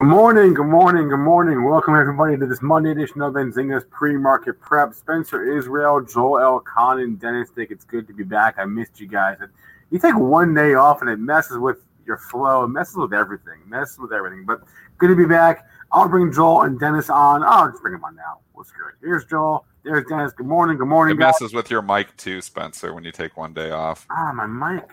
Good morning, good morning, good morning. Welcome everybody to this Monday edition of Benzinga's pre-market prep. Spencer Israel, Joel Elconin, and Dennis Dick. It's good to be back. I missed you guys. You take one day off and it messes with your flow. It messes with everything. It messes with everything. But good to be back. I'll bring Joel and Dennis on. I'll just bring them on now. What's good? Here's Joel. There's Dennis. Good morning. Good morning. It guys. messes with your mic too, Spencer, when you take one day off. Ah, my mic.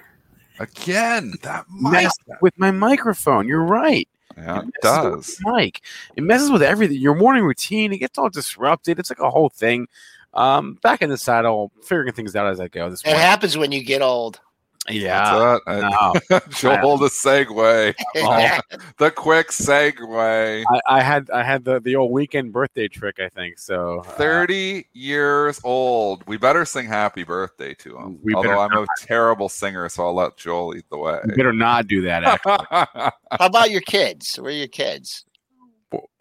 Again, that mic. messed with my microphone. You're right. Yeah, it messes does. with my Mic. It messes with everything. Your morning routine. It gets all disrupted. It's like a whole thing. Um, back in the saddle, figuring things out as I go. This It morning. happens when you get old. Yeah. That's it. No. I- Joel, the segue. The quick segue. I, I had I had the, the old weekend birthday trick. I think so. uh, 30 years old. We better sing happy birthday to him. We Although I'm a terrible singer, so I'll let Joel lead the way. you better not do that. Actually. How about your kids? Where are your kids?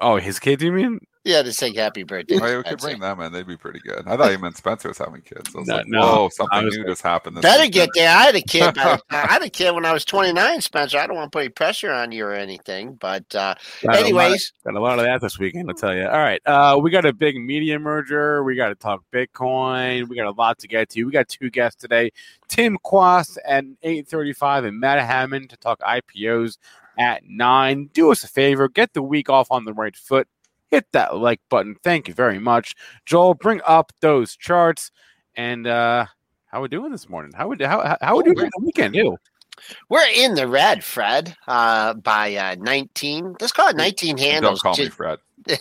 oh, his kids? You mean? Yeah, to say happy birthday. Oh, yeah, we could bring it. them in. They'd be pretty good. I thought you meant Spencer was having kids. I was No, like, no. whoa, something was new just happened. This Better weekend. get there. I had a kid. by the time- I had a kid when I was 29, Spencer. I don't want to put any pressure on you or anything, but uh, Got a lot- anyways, Got a lot of that this weekend, I'll tell you. All right. Uh, we got a big media merger. We got to talk Bitcoin. We got a lot to get to. We got two guests today. Tim Quast at 835 and Matt Hammond to talk IPOs at 9. Do us a favor. Get the week off on the right foot. Hit that like button. Thank you very much. Joel, bring up those charts. And uh, how we doing this morning? How we how, how, doing we're- the weekend, too? we're in the red, Fred, uh, by uh, 19. Let's call it 19 handles. Don't call me Fred.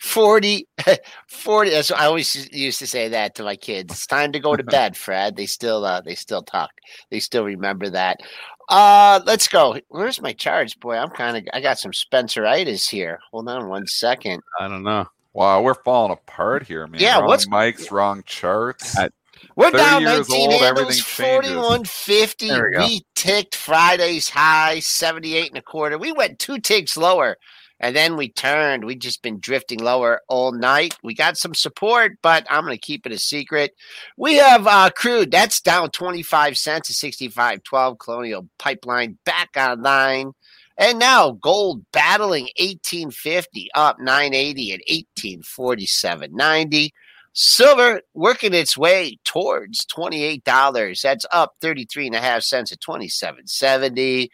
40, 40. That's, I always used to say that to my kids. It's time to go to bed, Fred. They still, uh, they still talk. They still remember that. Uh, let's go. Where's my charts, boy? I'm kind of. I got some Spenceritis here. Hold on one second. I don't know. Wow, we're falling apart here, man. Yeah, wrong what's- Mike's wrong charts. I- We're down years 19 old, handles, everything 4150. We. We ticked Friday's high, 78 and a quarter. We went two ticks lower and then we turned. we just been drifting lower all night. We got some support, but I'm going to keep it a secret. We have uh, crude. That's down 25 cents to 65.12. Colonial Pipeline back online. And now gold battling 1850 up 980 at 1847.90. Silver working its way towards $28. That's up 33 and a half cents at 27.70.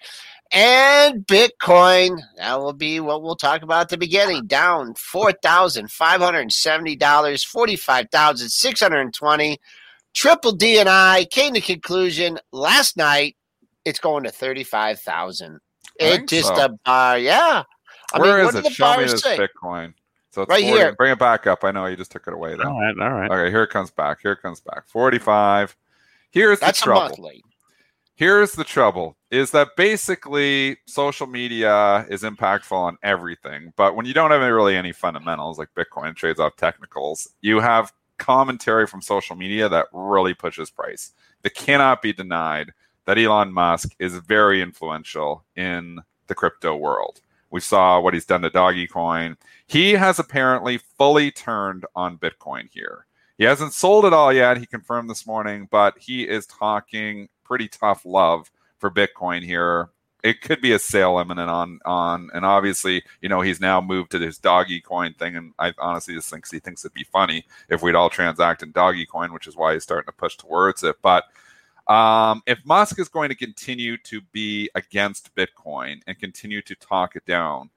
And Bitcoin, that will be what we'll talk about at the beginning, down $4,570, 45,620. Triple D and I came to conclusion last night it's going to 35,000. I It just so. a bar, yeah. I Where mean, is what did it? the Show me bars this say? Bitcoin. So it's Right 40 here. Bring it back up. I know you just took it away though. All right. All right. Okay, here it comes back. Here it comes back. 45. Here's That's the a trouble. monthly. Here's the trouble is that basically social media is impactful on everything. But when you don't have really any fundamentals like Bitcoin trades off technicals, you have commentary from social media that really pushes price. It cannot be denied that Elon Musk is very influential in the crypto world. We saw what he's done to Doggy Coin. He has apparently fully turned on Bitcoin here. He hasn't sold it all yet. He confirmed this morning, but he is talking pretty tough love for Bitcoin here. It could be a sale imminent on on, and obviously, you know, he's now moved to this doggy coin thing, and I honestly just thinks he thinks it'd be funny if we'd all transact in doggy coin, which is why he's starting to push towards it. But um, if Musk is going to continue to be against Bitcoin and continue to talk it down,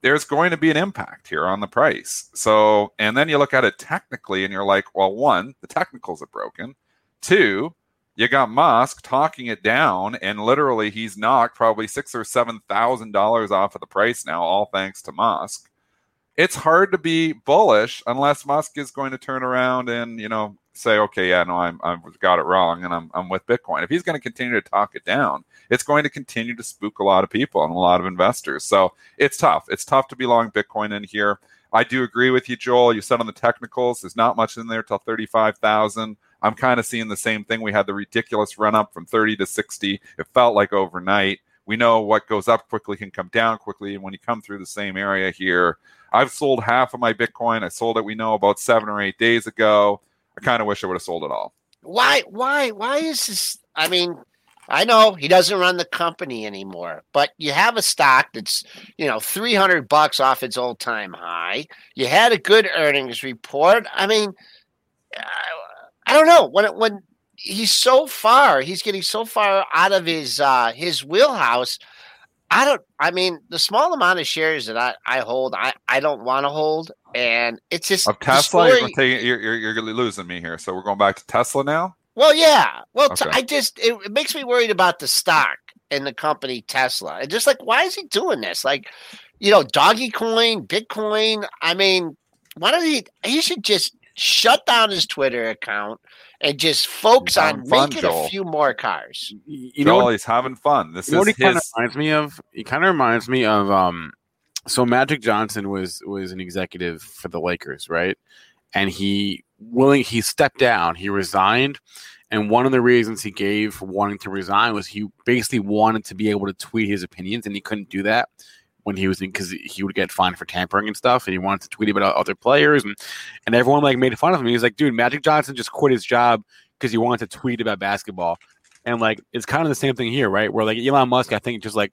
there's going to be an impact here on the price. So, and then you look at it technically and you're like, well, one, the technicals are broken. Two, you got Musk talking it down, and literally he's knocked probably six or seven thousand dollars off of the price now, all thanks to Musk. It's hard to be bullish unless Musk is going to turn around and you know say, okay, yeah, no, I'm I've got it wrong, and I'm I'm with Bitcoin. If he's going to continue to talk it down, it's going to continue to spook a lot of people and a lot of investors. So it's tough. It's tough to be long Bitcoin in here. I do agree with you, Joel. You said on the technicals, there's not much in there till thirty-five thousand. I'm kind of seeing the same thing. We had the ridiculous run up from 30 to 60. It felt like overnight. We know what goes up quickly can come down quickly. And when you come through the same area here, I've sold half of my Bitcoin. I sold it, we know, about seven or eight days ago. I kind of wish I would have sold it all. Why? Why? Why is this? I mean, I know he doesn't run the company anymore, but you have a stock that's you know three hundred bucks off its all time high. You had a good earnings report. I mean, uh, I don't know when when he's so far, he's getting so far out of his uh his wheelhouse. I don't. I mean, the small amount of shares that I, I hold, I, I don't want to hold, and it's just of Tesla. You're, taking, you're, you're, you're losing me here. So we're going back to Tesla now. Well, yeah. Well, okay. t- I just it, it makes me worried about the stock and the company Tesla, and just like why is he doing this? Like, you know, Doggy Coin, Bitcoin. I mean, why don't he? He should just shut down his Twitter account and just focus on fun, making Joel. a few more cars. You know, he's having fun. This you is what he kind of reminds me of. He kind of reminds me of um. So Magic Johnson was was an executive for the Lakers, right? And he willing he stepped down. He resigned. And one of the reasons he gave for wanting to resign was he basically wanted to be able to tweet his opinions, and he couldn't do that when he was in because he would get fined for tampering and stuff, and he wanted to tweet about other players, and and everyone like made fun of him. He was like, "Dude, Magic Johnson just quit his job because he wanted to tweet about basketball," and like it's kind of the same thing here, right? Where like Elon Musk, I think, just like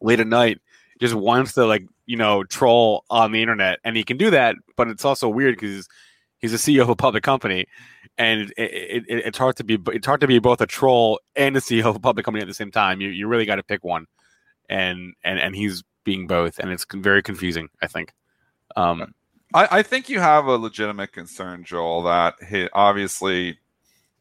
late at night, just wants to like you know troll on the internet, and he can do that, but it's also weird because he's a CEO of a public company. And it, it, it, it's hard to be it's hard to be both a troll and a CEO of a public company at the same time. You you really got to pick one, and and and he's being both, and it's very confusing. I think. Um, I, I think you have a legitimate concern, Joel. That he obviously,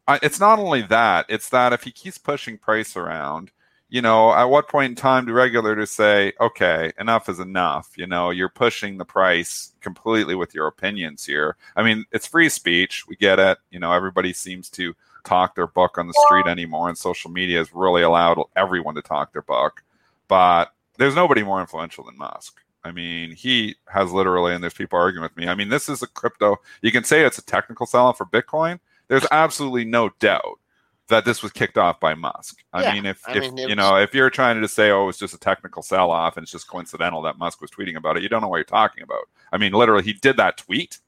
I, it's not only that; it's that if he keeps pushing price around, you know, at what point in time do regulators say, okay, enough is enough? You know, you're pushing the price completely with your opinions here. I mean, it's free speech. We get it. You know, everybody seems to talk their book on the street anymore, and social media has really allowed everyone to talk their book. But there's nobody more influential than Musk. I mean, he has literally, and there's people arguing with me. I mean, this is a crypto. You can say it's a technical sell off for Bitcoin. There's absolutely no doubt that this was kicked off by Musk. I yeah, mean, if, I if mean, you know, if you're trying to say, oh, it's just a technical sell off and it's just coincidental that Musk was tweeting about it, you don't know what you're talking about. I mean, literally, he did that tweet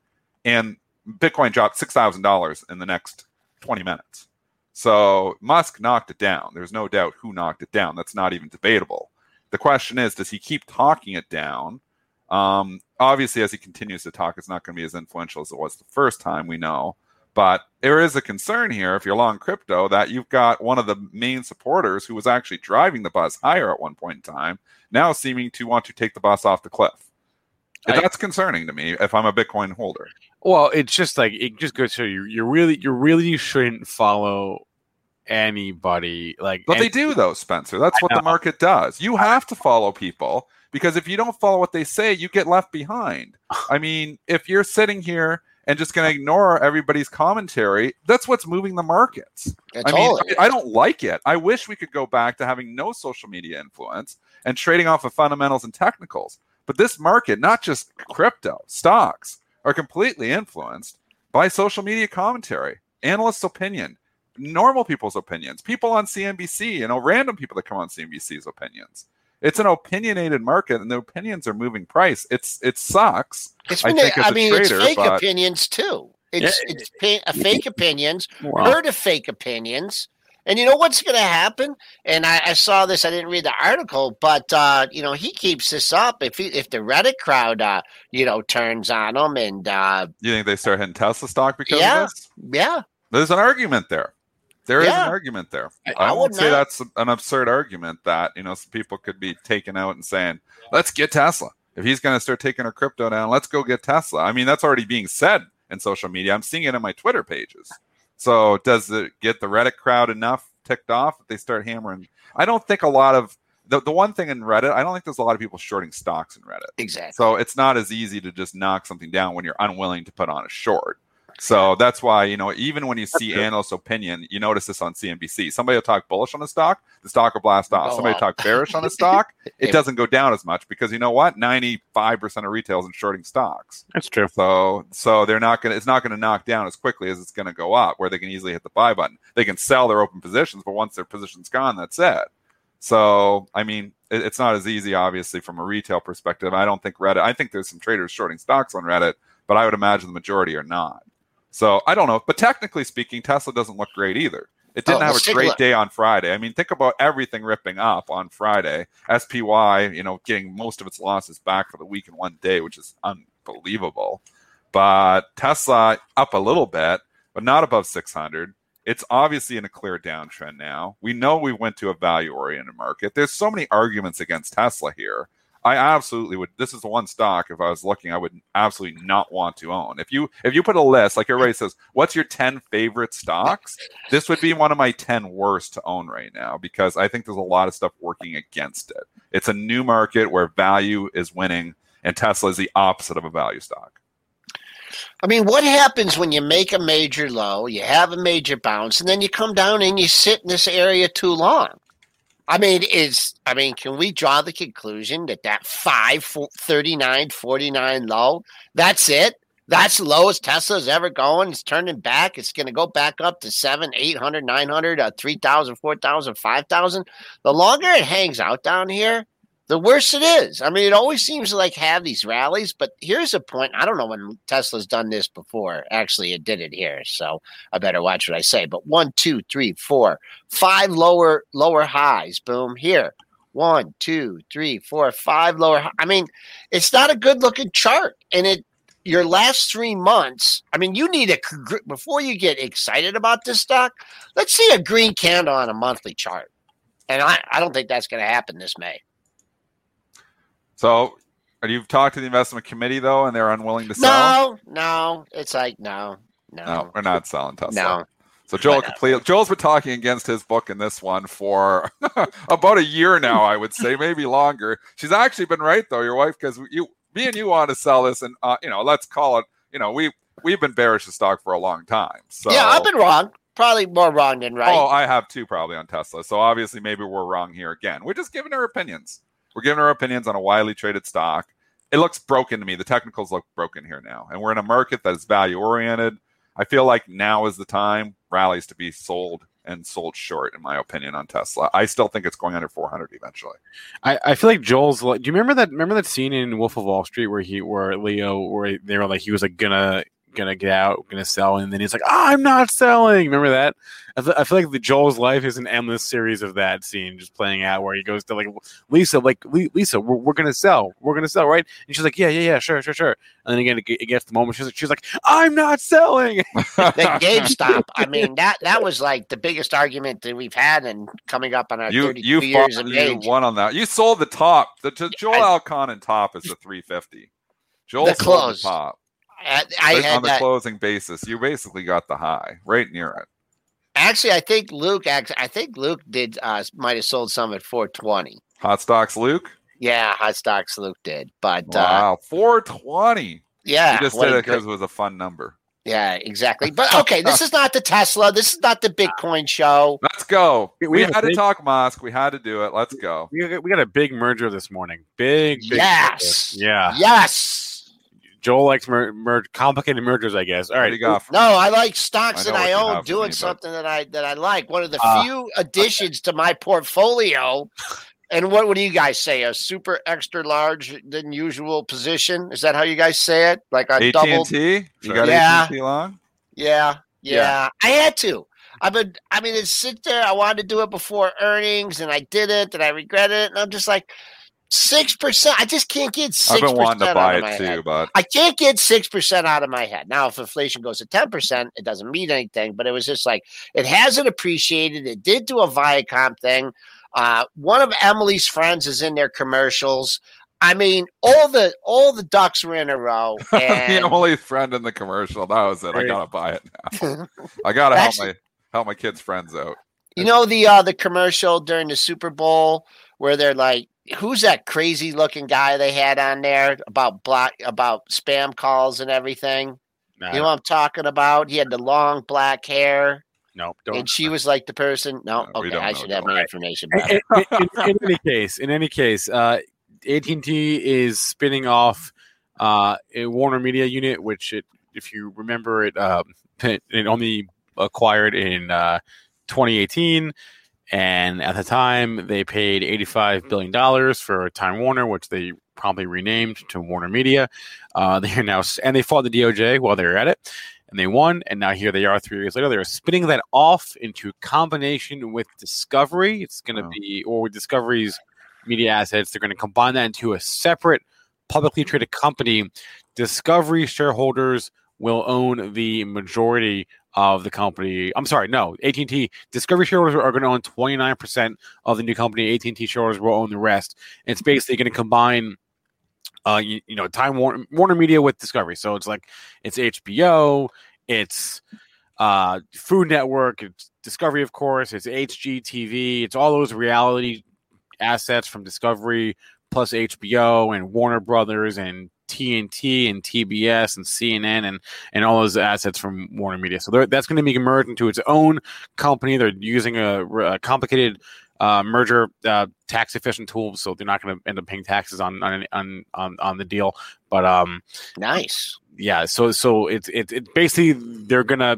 and Bitcoin dropped $6,000 in the next 20 minutes. So Musk knocked it down. There's no doubt who knocked it down. That's not even debatable. The question is, does he keep talking it down? Um, obviously, as he continues to talk, it's not going to be as influential as it was the first time, we know. But there is a concern here, if you're long crypto, that you've got one of the main supporters who was actually driving the bus higher at one point in time, now seeming to want to take the bus off the cliff. I, that's concerning to me if I'm a Bitcoin holder. Well, it's just like it just goes to you you really you really shouldn't follow anybody like but they do though spencer. That's what the market does. You have to follow people because if you don't follow what they say you get left behind. I mean if you're sitting here and just going to ignore everybody's commentary that's what's moving the markets. That's i mean I, I don't like it. I wish we could go back to having no social media influence and trading off of fundamentals and technicals. But this market not just crypto stocks are completely influenced by social media commentary analysts opinion normal people's opinions, people on CNBC, you know, random people that come on CNBC's opinions. It's an opinionated market, and the opinions are moving price. It's it sucks. It's I been, think as I a mean, trader, it's fake but- opinions too. It's it's pa- uh, fake opinions, Well, heard of fake opinions. And you know what's going to happen? And I, I saw this. I didn't read the article, but uh, you know he keeps this up. If he, if the Reddit crowd, uh, you know, turns on him, and uh, You think they start hitting Tesla stock because Yeah. of this? yeah, There's an argument there. There is Yeah. an argument there. I- I, I won't say not- that's an absurd argument that you know some people could be taken out and saying, "Let's get Tesla." If he's going to start taking our crypto down, let's go get Tesla. I mean, that's already being said in social media. I'm seeing it in my Twitter pages. So does it get the Reddit crowd enough ticked off that they start hammering? I don't think a lot of the, the one thing in Reddit, I don't think there's a lot of people shorting stocks in Reddit. exactly. So it's not as easy to just knock something down when you're unwilling to put on a short. So that's why, you know, even when you see analyst opinion, you notice this on CNBC. Somebody will talk bullish on a stock, the stock will blast off. Go Somebody talk bearish on a stock, it It- doesn't go down as much because you know what? 95% of retail is in shorting stocks. that's true. So so they're not gonna it's not gonna knock down as quickly as it's gonna go up, where they can easily hit the buy button. They can sell their open positions, but once their position's gone, that's it. So I mean, it, it's not as easy, obviously, from a retail perspective. I don't think Reddit. I think there's some traders shorting stocks on Reddit, but I would imagine the majority are not. So I don't know. But technically speaking, Tesla doesn't look great either. It didn't Oh, have a great day on Friday. I mean, think about everything ripping up on Friday. SPY, you know, getting most of its losses back for the week in one day, which is unbelievable. But Tesla up a little bit, but not above 600. It's obviously in a clear downtrend now. We know we went to a value oriented market. There's so many arguments against Tesla here. I absolutely would. This is the one stock. If I was looking, I would absolutely not want to own. If you if you put a list, like everybody says, what's your ten favorite stocks? This would be one of my ten worst to own right now because I think there's a lot of stuff working against it. It's a new market where value is winning, and Tesla is the opposite of a value stock. I mean, what happens when you make a major low, you have a major bounce, and then you come down and you sit in this area too long? I mean, is I mean, can we draw the conclusion that that 5 fo- 39 49 low, that's it? That's the lowest Tesla's ever going. It's turning back. It's going to go back up to 7, 800, 900, uh, 3,000, 4,000, 5,000. The longer it hangs out down here, the worse it is. I mean, it always seems to like have these rallies, but here's a point. I don't know when Tesla's done this before. Actually, it did it here, so I better watch what I say. But one, two, three, four, five lower lower highs. Boom here. One, two, three, four, five lower. I mean, it's not a good looking chart, and it. Your last three months. I mean, you need a before you get excited about this stock. Let's see a green candle on a monthly chart, and I, I don't think that's going to happen this May. So, are you've talked to the investment committee though, and they're unwilling to sell? No, no. It's like no, no, No, we're not selling Tesla. no. So Joel completely Joel's been talking against his book in this one for about a year now, I would say, maybe longer. She's actually been right though, your wife, because you, me and you want to sell this, and uh, you know, let's call it. You know, we we've been bearish the stock for a long time. So yeah, I've been wrong. Probably more wrong than right. Oh, I have too, probably on Tesla. So obviously, maybe we're wrong here again. We're just giving our opinions. We're giving our opinions on a widely traded stock. It looks broken to me. The technicals look broken here now, and we're in a market that is value oriented. I feel like now is the time rallies to be sold and sold short, in my opinion, on Tesla. I still think it's going under 400 eventually. I, I feel like Joel's. Like, do you remember that? Remember that scene in Wolf of Wall Street where he, where Leo, where they were like, he was like gonna, gonna get out, gonna sell, and then he's like, ah, I'm not selling. Remember that? I feel, I feel like the Joel's life is an endless series of that scene just playing out where he goes to like Lisa, like Lisa, we're, we're gonna sell, we're gonna sell, right? And she's like, yeah, yeah, yeah, sure, sure, sure. And then again, it, gets the moment she's like, she's like, I'm not selling. the GameStop. I mean that that was like the biggest argument that we've had, and coming up on our you 32 you, years fought, of you age. won on that. You sold the top. The, to Joel I- Alcon and top is the 350. Joel The sold close. the top. I, I But had on the that. closing basis, you basically got the high right near it. Actually, I think Luke. Actually, I think Luke did. Uh, might have sold some at 420. Hot stocks, Luke. Yeah, hot stocks. Luke did, but uh, Wow, 420. yeah, you just did it because it was a fun number. yeah, exactly. But okay, this is not the Tesla. This is not the Bitcoin show. Let's go. We- We, we had a to talk Musk. We had to do it. Let's go. we, got, we got a big merger this morning. Big, big Yes. merger. yeah. Yes. Joel likes mer- mer- complicated mergers, I guess. All right. What right, do you got? for No, I like stocks I that I own doing me, but- something that I that I like. One of the Ah. few additions to my portfolio And what would you guys say? A super extra large than usual position? Is that how you guys say it? Like a double? AT&T? You got Yeah. AT&T long? Yeah, yeah, Yeah. I had to. I've been. I mean, it's sit there. I wanted to do it before earnings, and I did it, and I regret it. And I'm just like six percent. I just can't get I've six been wanting to percent buy my it too, head. but I can't get six percent out of my head. Now, if inflation goes to ten percent, it doesn't mean anything. But it was just like it hasn't appreciated. It did do a Viacom thing. Uh, one of Emily's friends is in their commercials. I mean, all the all the ducks were in a row. the And Emily friend in the commercial. That was it. I gotta buy it now. I gotta help my help my kids' friends out. you know the uh, the commercial during the Super Bowl where they're like, "Who's that crazy looking guy they had on there about block about spam calls and everything?" Nah, You know what I'm talking about? He had the long black hair. nope, don't. and she was like the person. No, No, okay, don't I know, should have don't. my information in, in- in- in any case, in any case, uh, AT&T is spinning off uh, a Warner Media unit, which, it, if you remember, it um, it, it only acquired in uh, 2018, and at the time they paid 85 billion dollars for Time Warner, which they promptly renamed to Warner Media. Uh, they are now and they fought the DOJ while they were at it. And they won, and now here they are three years later. They're spinning that off into combination with Discovery. It's going to Wow. be, or with Discovery's media assets, they're going to combine that into a separate publicly traded company. Discovery shareholders will own the majority of the company. I'm sorry, no, AT&T. Discovery shareholders are going to own 29% of the new company. AT&T shareholders will own the rest. It's basically going to combine uh, you, you know, Time Warner, Warner Media with Discovery. So it's like it's HBO, it's uh, Food Network, it's Discovery, of course, it's HGTV, it's all those reality assets from Discovery plus HBO and Warner Brothers and TNT and TBS and CNN and and all those assets from Warner Media. So they're- that's going to be merged into its own company. They're using a, a complicated uh, merger uh, tax efficient tool, so they're not going to end up paying taxes on on, on on on the deal. But um, Nice. yeah, so so it's it's it basically they're gonna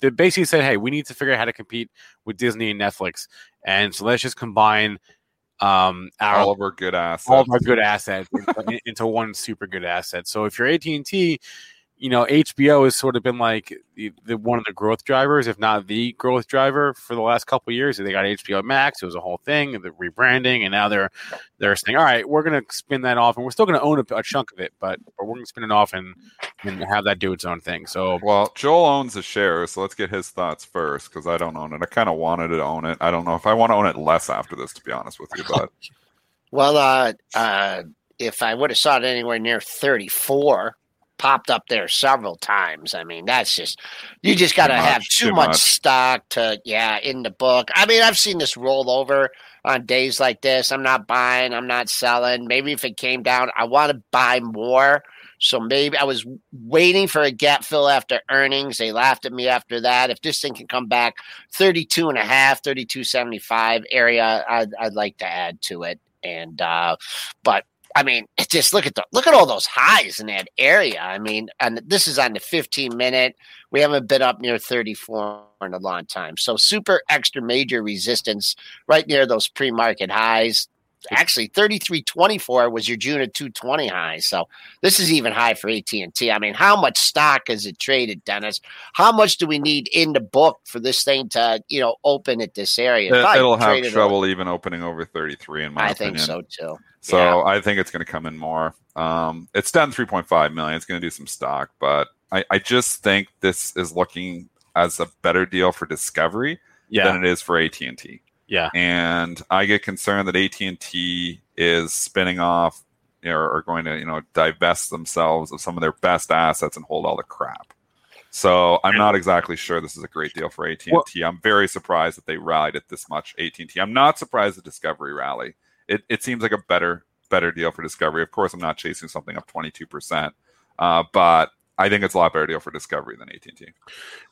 they basically said, hey, we need to figure out how to compete with Disney and Netflix, and so let's just combine um our All of our good assets. all of our good assets into- into one super good asset. So if you're AT and T, you know HBO has sort of been like the, the one of the growth drivers, if not the growth driver, for the last couple of years. They got HBO Max; it was a whole thing, the rebranding, and now they're they're saying, all right, we're going to spin that off, and we're still going to own a, a chunk of it, but, but we're going to spin it off and and have that do its own thing. So Well, Joel owns a share, so let's get his thoughts first because I don't own it. I kind of wanted to own it. I don't know if I want to own it less after this, to be honest with you. But Well, uh, uh, if I would have saw it anywhere near 34, popped up there several times. I mean, that's just you just got to have too, too much, much. stock to yeah in the book. I mean, I've seen this roll over on days like this. I'm not buying. I'm not selling. Maybe if it came down, I want to buy more. So maybe I was waiting for a gap fill after earnings. They laughed at me after that. If this thing can come back 32 and a half, 32.75 area, I'd, I'd like to add to it. And, uh, but I mean, just look at the, look at all those highs in that area. I mean, and this is on the 15 minute. We haven't been up near 34 in a long time. So super extra major resistance right near those pre market highs. Actually, 33.24 was your June of 220 high. So this is even high for AT&T. I mean, how much stock is it traded, Dennis? How much do we need in the book for this thing to, you know, open at this area? it, Probably will have traded trouble even opening over 33, in my I opinion. think so too. So Yeah. I think it's going to come in more. Um, it's done 3.5 million. It's going to do some stock, but I, I just think this is looking as a better deal for Discovery yeah, than it is for AT and T. yeah, And I get concerned that AT and T is spinning off you know, are going to you know divest themselves of some of their best assets and hold all the crap. So I'm not exactly sure this is a great deal for AT and T. I'm very surprised that they rallied it this much. AT and T. I'm not surprised the Discovery rally. It it seems like a better better deal for Discovery. Of course, I'm not chasing something up 22 percent, uh, but I think it's a lot better deal for Discovery than AT and T.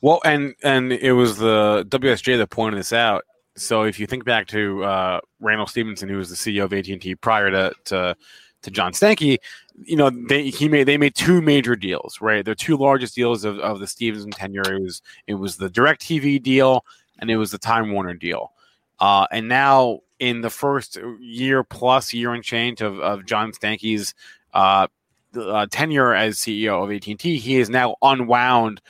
Well, and and it was the WSJ that pointed this out. So if you think back to uh, Randall Stephenson, who was the CEO of AT and T prior to, to to John Stankey, you know they he made they made two major deals, right? The two largest deals of, of the Stevenson tenure. It was it was the DirecTV deal and it was the Time Warner deal. Uh, and now in the first year plus year and change of, of John Stankey's uh, uh, tenure as CEO of AT&T, he has now unwound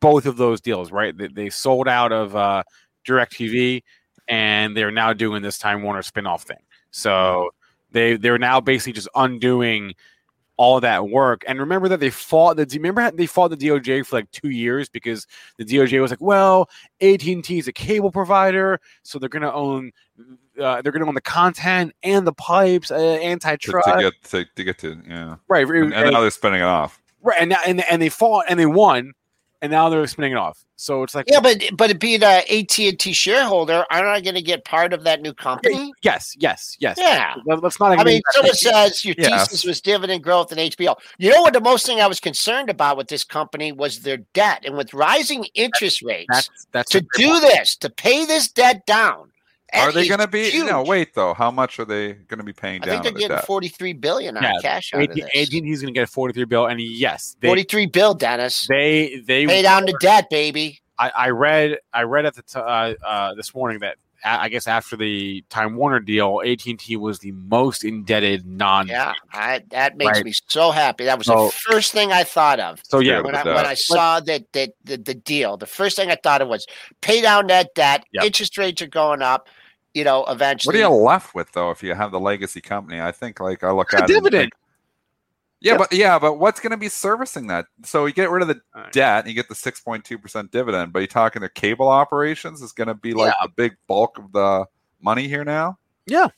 both of those deals, right? They, they sold out of uh, DirecTV and they're now doing this Time Warner spinoff thing. So they they're now basically just undoing all that work. And remember that they fought the remember they fought the DOJ for like two years because the DOJ was like, well, AT and T is a cable provider, so they're going to own uh, they're going to own the content and the pipes, uh, To, antitrust, to get to, to get to yeah, right? and, and now they're spinning it off. right, and, and and they fought and they won, and now they're spinning it off. So it's like, Yeah, but but being a AT and T shareholder, aren't I going to get part of that new company? yes, yes, yes. Yeah. Us not. I mean, ignore someone says your Yeah. thesis was dividend growth and HBO. You know what? The most thing I was concerned about with this company was their debt, and with rising interest rates, that's that's to do this, to pay this debt down. Are they going to be? huge. No, wait though. How much are they going to be paying down? I think they're on the getting debt? forty-three billion on Yeah, cash out of this. AT&T's going to get a 43 bill, and yes, they Forty-three bill, Dennis. they they Pay down the debt, baby. I, I read I read at the t- uh, uh, this morning that uh, I guess after the Time Warner deal, AT and T was the most indebted non. Yeah, I, that makes Right. me so happy. That was So- the first thing I thought of. So yeah, Yeah, when I, when. I saw that that the, the deal, the first thing I thought of was pay down that debt. Yep. Interest rates are going up. You know, What are you left with though if you have the legacy company? I think like I look A at it dividend. think- yeah, but yeah, but what's going to be servicing that? So you get rid of the All right. debt, and you get the six point two percent dividend. But you're talking the cable operations is going to be like the big bulk of the money here now. Yeah.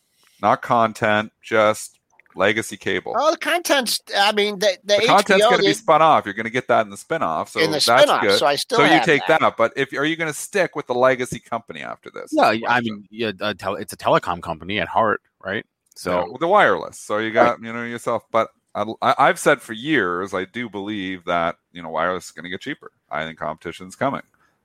not content, just legacy cable. Oh, the content's. I mean, the the, the content's going to be spun off. You're going to get that in the spin-off. So in the that's spinoff. good. So I still so you take that. that. But if are you going to stick with the legacy company after this? Yeah, Is I mean, yeah, a tel- it's a telecom company at heart, right? So Yeah, with the wireless. So you got you know yourself. But I, I- I've said for years, I do believe that you know wireless is going to get cheaper. I think competition's coming.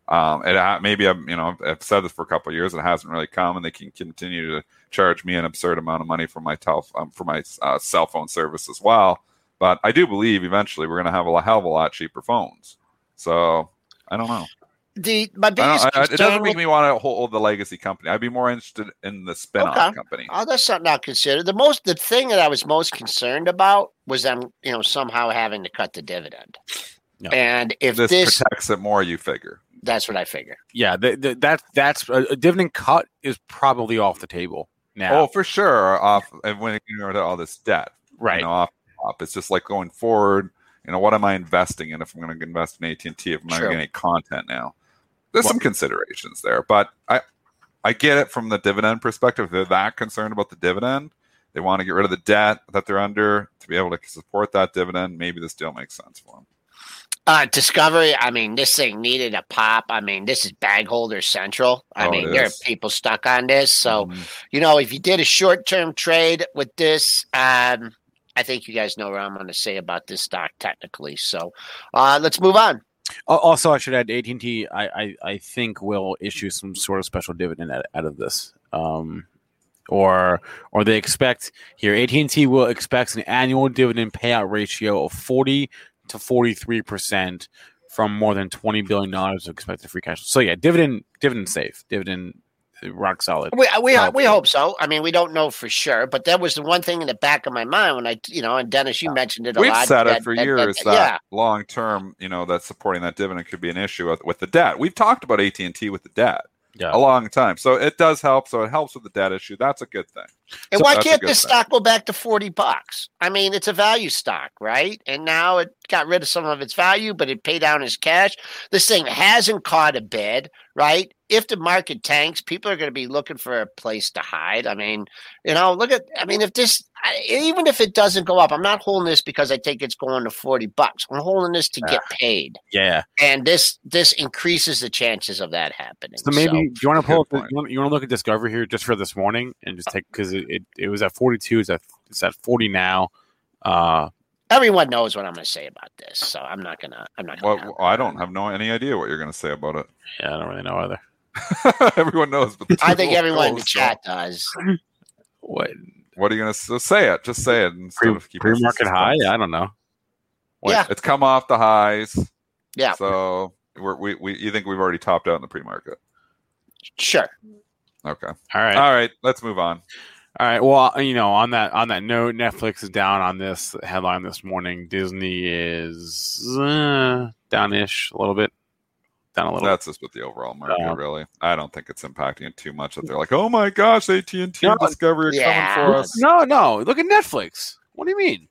Um, it ha- maybe I've you know I've said this for a couple of years. It hasn't really come, and they can continue to charge me an absurd amount of money for my tel- um, for my uh, cell phone service as well. But I do believe eventually we're going to have a hell of a lot cheaper phones. So I don't know. The my I don't, biggest I, it doesn't make me want to hold the legacy company. I'd be more interested in the spin-off Okay. company. Oh, that's something I'll consider. The most, the thing that I was most concerned about was them, you know, somehow having to cut the dividend. Yeah. And if this, this, protects it more, you figure. That's what I figure. yeah, the, the, that that's a, a dividend cut is probably off the table now. Oh, for sure. Off and when you know all this debt, right. You know, off, off. It's just like going forward. You know, what am I investing in if I'm going to invest in AT and T? If I'm not True. getting any content now, there's Well- some considerations there, but I, I get it from the dividend perspective. If they're that concerned about the dividend. They want to get rid of the debt that they're under to be able to support that dividend. Maybe this deal makes sense for them. Uh, Discovery, I mean, this thing needed a pop. I mean, this is bag holder central. I Oh, mean, there are people stuck on this. So, Mhm. you know, if you did a short term trade with this, um, I think you guys know what I'm going to say about this stock technically. So, uh, let's move on. Also, I should add AT and T. I, I I think will issue some sort of special dividend out, out of this, um, or or they expect here AT and T will expect an annual dividend payout ratio of forty to forty three percent from more than twenty billion dollars of expected free cash. So yeah, dividend dividend safe, dividend rock solid. We we, we hope so. I mean, we don't know for sure, but that was the one thing in the back of my mind when I, you know, and Dennis, you mentioned it a We've lot. said that- it for that- that- years that, yeah, long term, you know, that supporting that dividend could be an issue with, with the debt. We've talked about AT and T with the debt Yeah. a long time, so it does help. So it helps with the debt issue. That's a good thing. And So why can't this thing. stock go back to forty bucks? I mean, it's a value stock, right? And now it got rid of some of its value, but it paid down its cash. This thing hasn't caught a bid, right? If the market tanks, people are going to be looking for a place to hide. I mean, you know, look at. I mean, if this, even if it doesn't go up, I'm not holding this because I think it's going to forty bucks. I'm holding this to get paid. Yeah. and this this increases the chances of that happening. So maybe do you want to pull up? Good The, point. you, want, you want to look at Discovery here just for this morning and just take because it, it, it was at forty two. It's at it's at forty now. Uh, everyone knows what I'm going to say about this, so I'm not gonna. I'm not. Gonna Well, I don't have no any idea what you're going to say about it. yeah, I don't really know either. everyone knows, but the I think everyone in the chat does. What What are you going to so say it? Just say it instead pre of keep us in market high? suspense. I don't know. What? Yeah, It's come off the highs. yeah, So we're, we we you think we've already topped out in the pre market? sure. Okay. All right. All right. Let's move on. All right. Well, you know, on that on that note, Netflix is down on this headline this morning. Disney is uh, downish a little bit, down a little. That's just with the overall market, Uh, really. I don't think it's impacting it too much. That they're like, "Oh my gosh, AT and T No, Discovery are yeah. coming for us." no, no. Look at Netflix. What do you mean?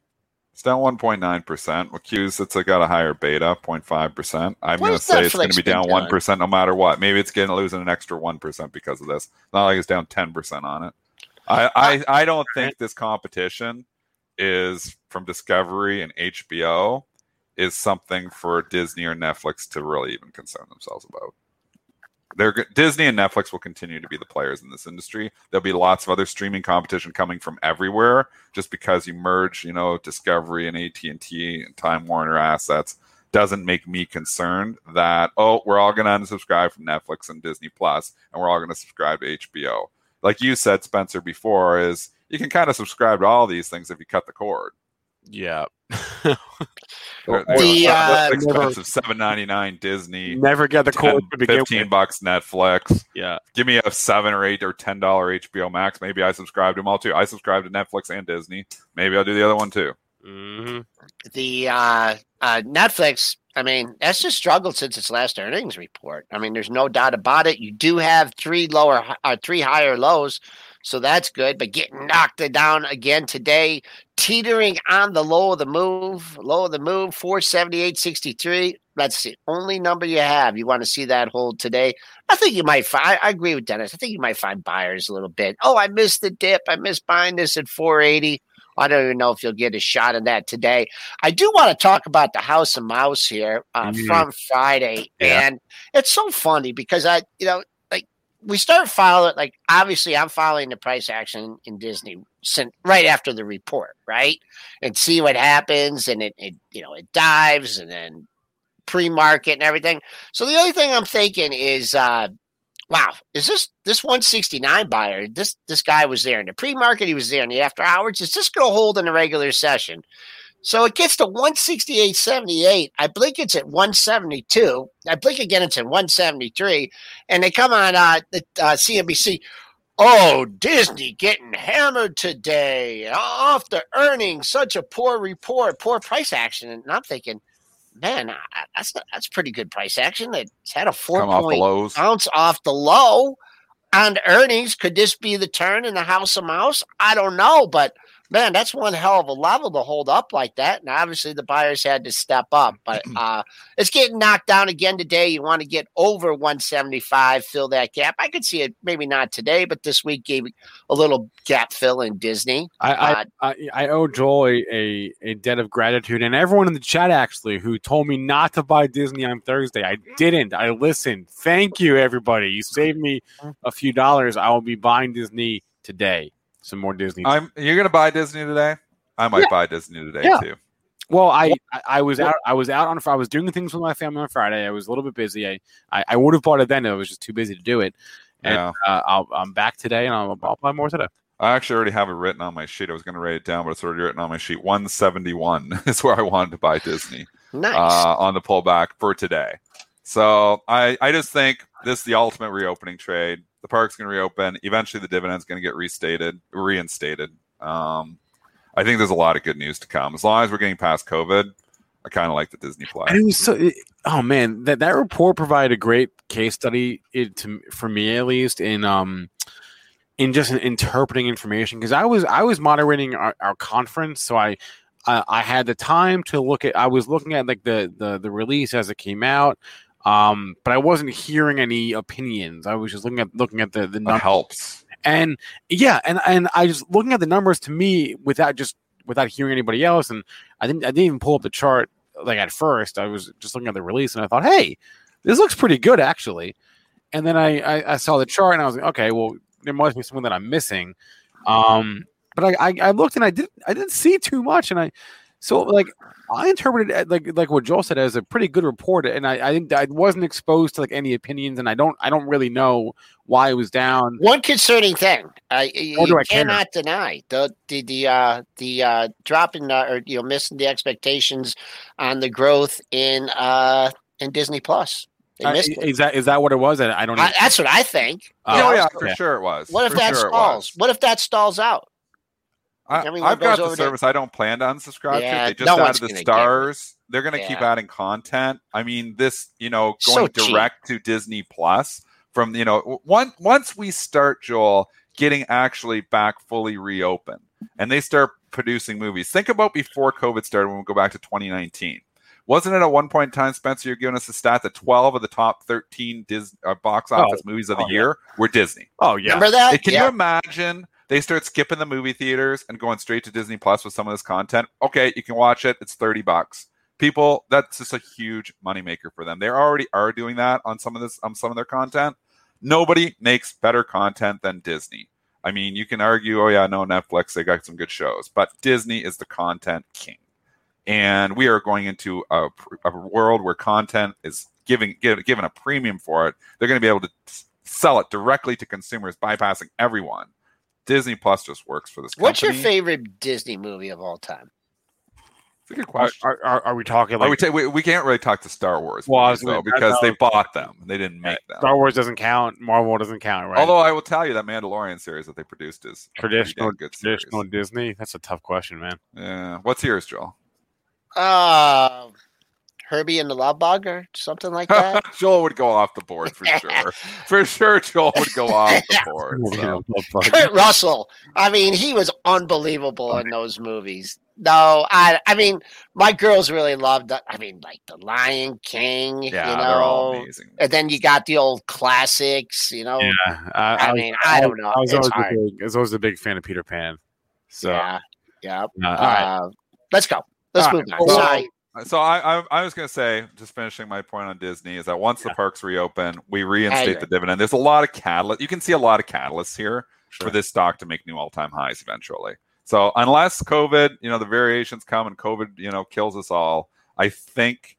It's down 1.9 percent. With Q's, it's got a higher beta, 0.5 percent. I'm going to say it's going to be down one percent no matter what. Maybe it's getting losing an extra one percent because of this. Not like it's down 10 percent on it. I, I uh, I don't think this competition is from Discovery and HBO is something for Disney or Netflix to really even concern themselves about. They're Disney and Netflix will continue to be the players in this industry. There'll be lots of other streaming competition coming from everywhere. Just because you merge, you know, Discovery and AT and T and Time Warner assets doesn't make me concerned that oh, we're all going to unsubscribe from Netflix and Disney Plus, and we're all going to subscribe to HBO. Like you said, Spencer, before, is you can kind of subscribe to all these things if you cut the cord. Yeah. The, they're uh, expensive seven ninety nine Disney. Never get the 10, cord to begin 15 with. bucks Netflix. Yeah. Give me a seven or eight or ten dollar HBO Max. Maybe I subscribe to them all too. I subscribe to Netflix and Disney. Maybe I'll do the other one too. Hmm the uh, uh, Netflix, I mean, that's just struggled since its last earnings report. I mean, there's no doubt about it. You do have three lower, uh, three higher lows, so that's good. But getting knocked down again today, teetering on the low of the move, low of the move, four seventy eight sixty three. That's the only number you have. You want to see that hold today. I think you might find. I agree with Dennis. I think you might find buyers a little bit. Oh, I missed the dip. I missed buying this at four eighty. I don't even know if you'll get a shot of that today. I do want to talk about the House of Mouse here uh, Mhm. from Friday, Yeah. and it's so funny because I, you know, like we start following. Like obviously, I'm following the price action in Disney sin- right after the report, right, and see what happens, and it, it you know, it dives, and then pre-market and everything. So the only thing I'm thinking is, uh, wow, is this this 169 buyer? This this guy was there in the pre-market. He was there in the after hours. Is this going to hold in the regular session? So it gets to 168.78. I blink it's at 172. I blink again it's at 173. And they come on uh, the uh, CNBC. Oh, Disney getting hammered today off the earnings. Such a poor report, poor price action. And I'm thinking, man, I- that's that's pretty good price action. It's had a four Come off the point lows. bounce off the low on earnings. Could this be the turn in the House of Mouse? I don't know, but man, that's one hell of a level to hold up like that. And obviously, the buyers had to step up, but uh, it's getting knocked down again today. You want to get over 175, fill that gap. I could see it maybe not today, but this week gave a little gap fill in Disney. I, I, Uh, I I owe Joel a, a, a debt of gratitude and everyone in the chat actually who told me not to buy Disney on Thursday. I didn't. I listened. Thank you, everybody. You saved me a few dollars. I will be buying Disney today. Some more Disney. I'm. You're gonna buy Disney today. I might Yeah. buy Disney today Yeah. too. Well, I, I I was out I was out on I was doing things with my family on Friday. I was a little bit busy. I I, I would have bought it then. I was just too busy to do it. And Yeah. uh, I'll, I'm back today, and I'll, I'll buy more today. I actually already have it written on my sheet. I was going to write it down, but it's already written on my sheet. 171 is where I wanted to buy Disney nice. uh, on the pullback for today. So I, I just think this is the ultimate reopening trade. The park's going to reopen. Eventually, the dividend's going to get restated, reinstated. Um, I think there's a lot of good news to come. As long as we're getting past COVID, I kind of like the Disney play. And it was so. It, oh man, that that report provided a great case study it, to, for me at least in um in just in interpreting information because I was I was moderating our, our conference, so I. I I had the time to look at. I was looking at like the the the release as it came out, um, but I wasn't hearing any opinions. I was just looking at looking at the the That numbers. helps. and yeah and and i just looking at the numbers to me without just without hearing anybody else and i didn't i didn't even pull up the chart like at first i was just looking at the release and i thought hey this looks pretty good actually and then i i, I saw the chart and i was like okay well there must be something that i'm missing um but I, I i looked and i didn't i didn't see too much and i so like I interpreted it like like what Joel said as a pretty good report, and I, I think I wasn't exposed to like any opinions, and I don't I don't really know why it was down. One concerning thing, you, Nor you I care. cannot deny the the the uh, the uh, drop in uh, or you know missing the expectations on the growth in uh, in Disney Plus. They Uh, missed it. is that is that what it was? I, I don't. I, that's what I think. Oh, You know, oh yeah, so for sure it was. What if For that sure stalls? What if that stalls out? I, Everyone I've got the over there. service. I don't plan to unsubscribe Yeah, to. They just no added the gonna get it. stars. They're going to keep adding content. I mean, this, you know, going cheap. direct to Disney Plus from, you know, one, once we start, Joel, getting actually back fully reopened and they start producing movies. Think about before COVID started when we go back to 2019. Wasn't it at one point in time, Spencer, you're giving us a stat that 12 of the top 13 Dis- uh, box office movies of the oh, yeah. year were Disney? oh yeah. Remember that? Hey, Can yeah. you imagine they start skipping the movie theaters and going straight to Disney Plus with some of this content? Okay, you can watch it. It's 30 bucks. People, that's just a huge moneymaker for them. They already are doing that on some of this on some of their content. Nobody makes better content than Disney. I mean, you can argue, oh yeah, no, Netflix, they got some good shows, but Disney is the content king. And we are going into a, a world where content is giving give, given a premium for it. They're going to be able to sell it directly to consumers, bypassing everyone. Disney Plus just works for this. Company. What's your favorite Disney movie of all time? It's a good question. are, are, are we talking Are we, ta- we, we can't really talk to Star Wars Well, movies, though, because they bought them. They didn't make them. Star Wars doesn't count, Marvel doesn't count, right? Although I will tell you that Mandalorian series that they produced is a pretty traditional good series. traditional Disney. That's a tough question, man. Yeah. What's yours, Joel? Uh, Herbie and the Love Bug or something like that. Joel would go off the board for sure. for sure, Joel would go off the board. So. Kurt Russell. I mean, he was unbelievable in those movies. No, I I mean, my girls really loved the, I mean, like the Lion King, Yeah, you they're all know. amazing. And then you got the old classics, you know. Yeah, I, I was- mean, I don't know. I was, It's always hard. a big, I was always a big fan of Peter Pan. So, yeah. Yeah. uh, all right. Uh, let's go. Let's All move right. on. Well, Sorry. So I, I, I was going to say, just finishing my point on Disney, is that once the parks reopen, we reinstate the dividend. There's a lot of catalyst. You can see a lot of catalysts here Sure. for this stock to make new all-time highs eventually. So unless COVID, you know, the variations come and COVID, you know, kills us all, I think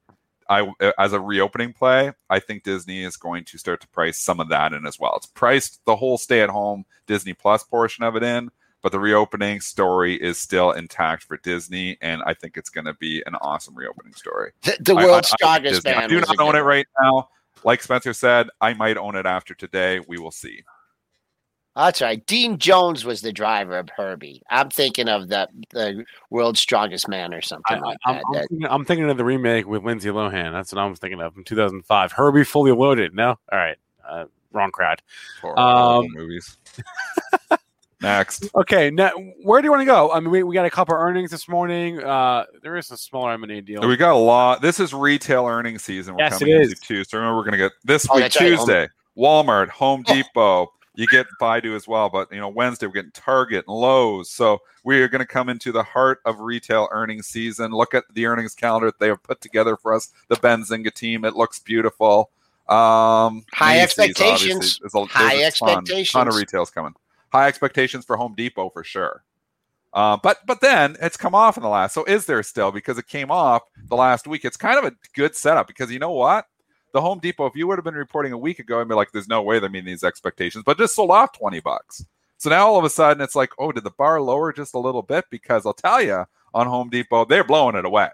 I as a reopening play, I think Disney is going to start to price some of that in as well. It's priced the whole stay-at-home Disney Plus portion of it in, but the reopening story is still intact for Disney, and I think it's going to be an awesome reopening story. The, the I- I- world's I, strongest Disney. man. I do not own it right now. Like Spencer said, I might own it after today. We will see. That's right. Dean Jones was the driver of Herbie. I'm thinking of the the world's strongest man or I, something like am that. I'm, That- thinking, I'm thinking of the remake with Lindsay Lohan. That's what I'm thinking of from 2005. Herbie Fully Loaded. No, all right, uh, wrong crowd. For Um, movies. Next. Okay, now where do you want to go? I mean, we, we got a couple earnings this morning. Uh, there is a smaller M and A deal. We got a lot. This is retail earnings season. We're Yes, coming it into is. So remember, we're going to get this Oh, week that's right, Tuesday, Walmart, Home Depot. You get Baidu as well, but you know Wednesday we're getting Target and Lowe's. So we are going to come into the heart of retail earnings season. Look at the earnings calendar that they have put together for us. The Benzinga team. It looks beautiful. Um, High Macy's, expectations. There's a, there's High a ton, expectations. Ton of retails coming. High expectations for Home Depot for sure. Uh, but but then it's come off in the last. So is there still because it came off the last week? It's kind of a good setup because you know what, the Home Depot. If you would have been reporting a week ago, I'd be like, "There's no way they're meeting these expectations," but just sold off twenty bucks. So now all of a sudden it's like, oh, did the bar lower just a little bit? Because I'll tell you, on Home Depot, they're blowing it away.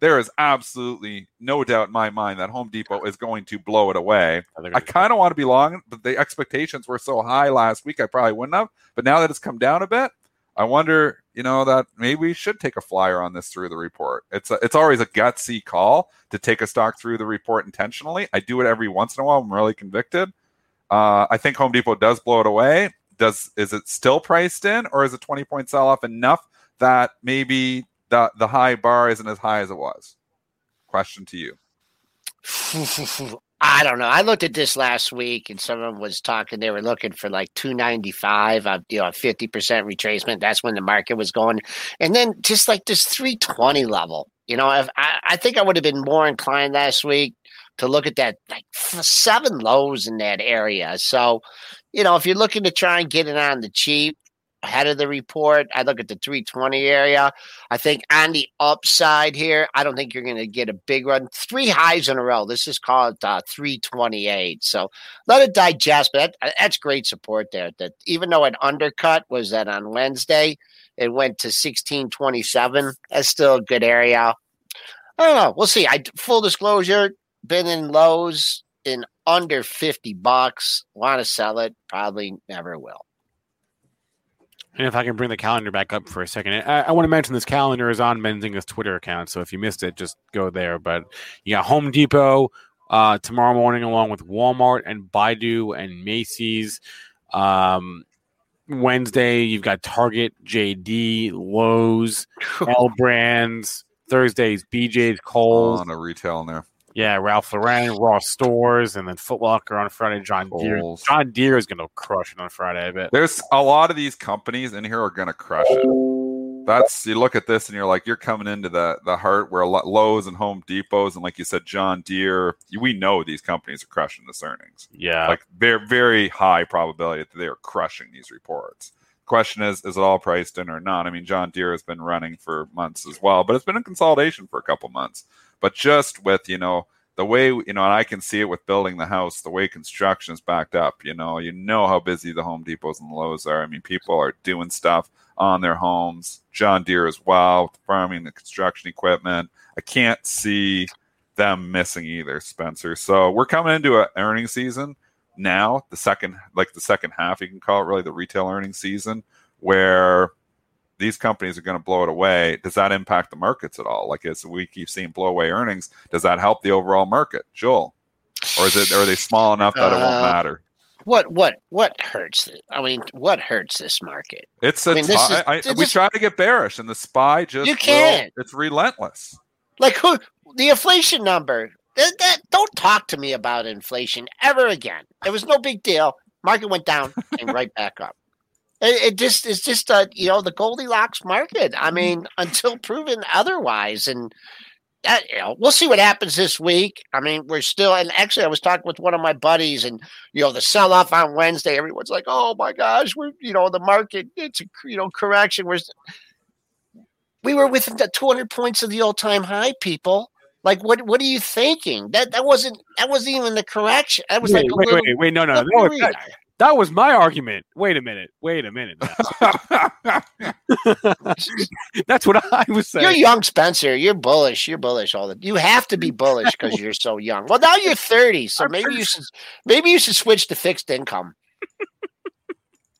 There is absolutely no doubt in my mind that Home Depot is going to blow it away. I kind of want to be long, but the expectations were so high last week, I probably wouldn't have. But now that it's come down a bit, I wonder, you know, that maybe we should take a flyer on this through the report. It's a, it's always a gutsy call to take a stock through the report intentionally. I do it every once in a while. I'm really convicted. Uh, I think Home Depot does blow it away. Does is it still priced in, or is a 20 point sell off enough that maybe the the high bar isn't as high as it was? Question to you. I don't know. I looked at this last week, and someone was talking. They were looking for like two ninety five, uh, you know, fifty percent retracement. That's when the market was going, and then just like this three twenty level. You know, I, I think I would have been more inclined last week to look at that like seven lows in that area. So, you know, if you're looking to try and get it on the cheap ahead of the report, I look at the 320 area. I think on the upside here, I don't think you're going to get a big run. Three highs in a row. This is called uh, 328. So let it digest. But that, that's great support there. That even though it undercut was that on Wednesday, it went to 1627. That's still a good area. I don't know. We'll see. I full disclosure, been in lows in under 50 bucks. Want to sell it? Probably never will. And if I can bring the calendar back up for a second, I, I want to mention this calendar is on Benzinga's Twitter account. So if you missed it, just go there. But you got Home Depot uh, tomorrow morning, along with Walmart and Baidu and Macy's. Um, Wednesday, you've got Target, JD, Lowe's, L Brands. Thursdays, BJ's, Kohl's. on a retail in there. Yeah, Ralph Lauren, Ross Stores, and then Foot Locker on Friday. John Deere. John Deere is going to crush it on Friday, I bet. There's a lot of these companies in here are going to crush it. That's you look at this and you're like, you're coming into the the heart where a lot- Lowe's and Home Depots and like you said, John Deere. We know these companies are crushing this earnings. Yeah. Like they're very high probability that they are crushing these reports. Question is, is it all priced in or not? I mean, John Deere has been running for months as well, but it's been in consolidation for a couple months. But just with you know the way you know, and I can see it with building the house, the way construction is backed up. You know, you know how busy the Home Depots and Lowe's are. I mean, people are doing stuff on their homes. John Deere as well, farming the construction equipment. I can't see them missing either, Spencer. So we're coming into an earnings season now, the second like the second half, you can call it really the retail earnings season, where these companies are going to blow it away. Does that impact the markets at all? Like as we keep seeing blow away earnings, does that help the overall market, Joel? Or is it are they small enough that it won't Uh, matter? What what what hurts? it? I mean, what hurts this market? It's a I mean, ti- is- I- this we is- try to get bearish, and the spy just You can't. it's relentless. Like who? The inflation number. That, that don't talk to me about inflation ever again. It was no big deal. Market went down and right back up. It, it just it's just uh, you know the Goldilocks market. I mean, until proven otherwise, and that, you know, we'll see what happens this week. I mean, we're still and actually, I was talking with one of my buddies, and you know, the sell off on Wednesday. Everyone's like, "Oh my gosh, we're you know the market. It's a you know correction." We're we were within the 200 points of the all-time high, people. Like, what what are you thinking? That that wasn't that wasn't even the correction. That was wait, like wait, little wait, wait, no, no, no. That, that was my argument. Wait a minute. Wait a minute. That's what I was saying. You're young, Spencer. You're bullish. You're bullish all the. You have to be bullish because you're so young. Well, now you're 30, so maybe you should maybe you should switch to fixed income.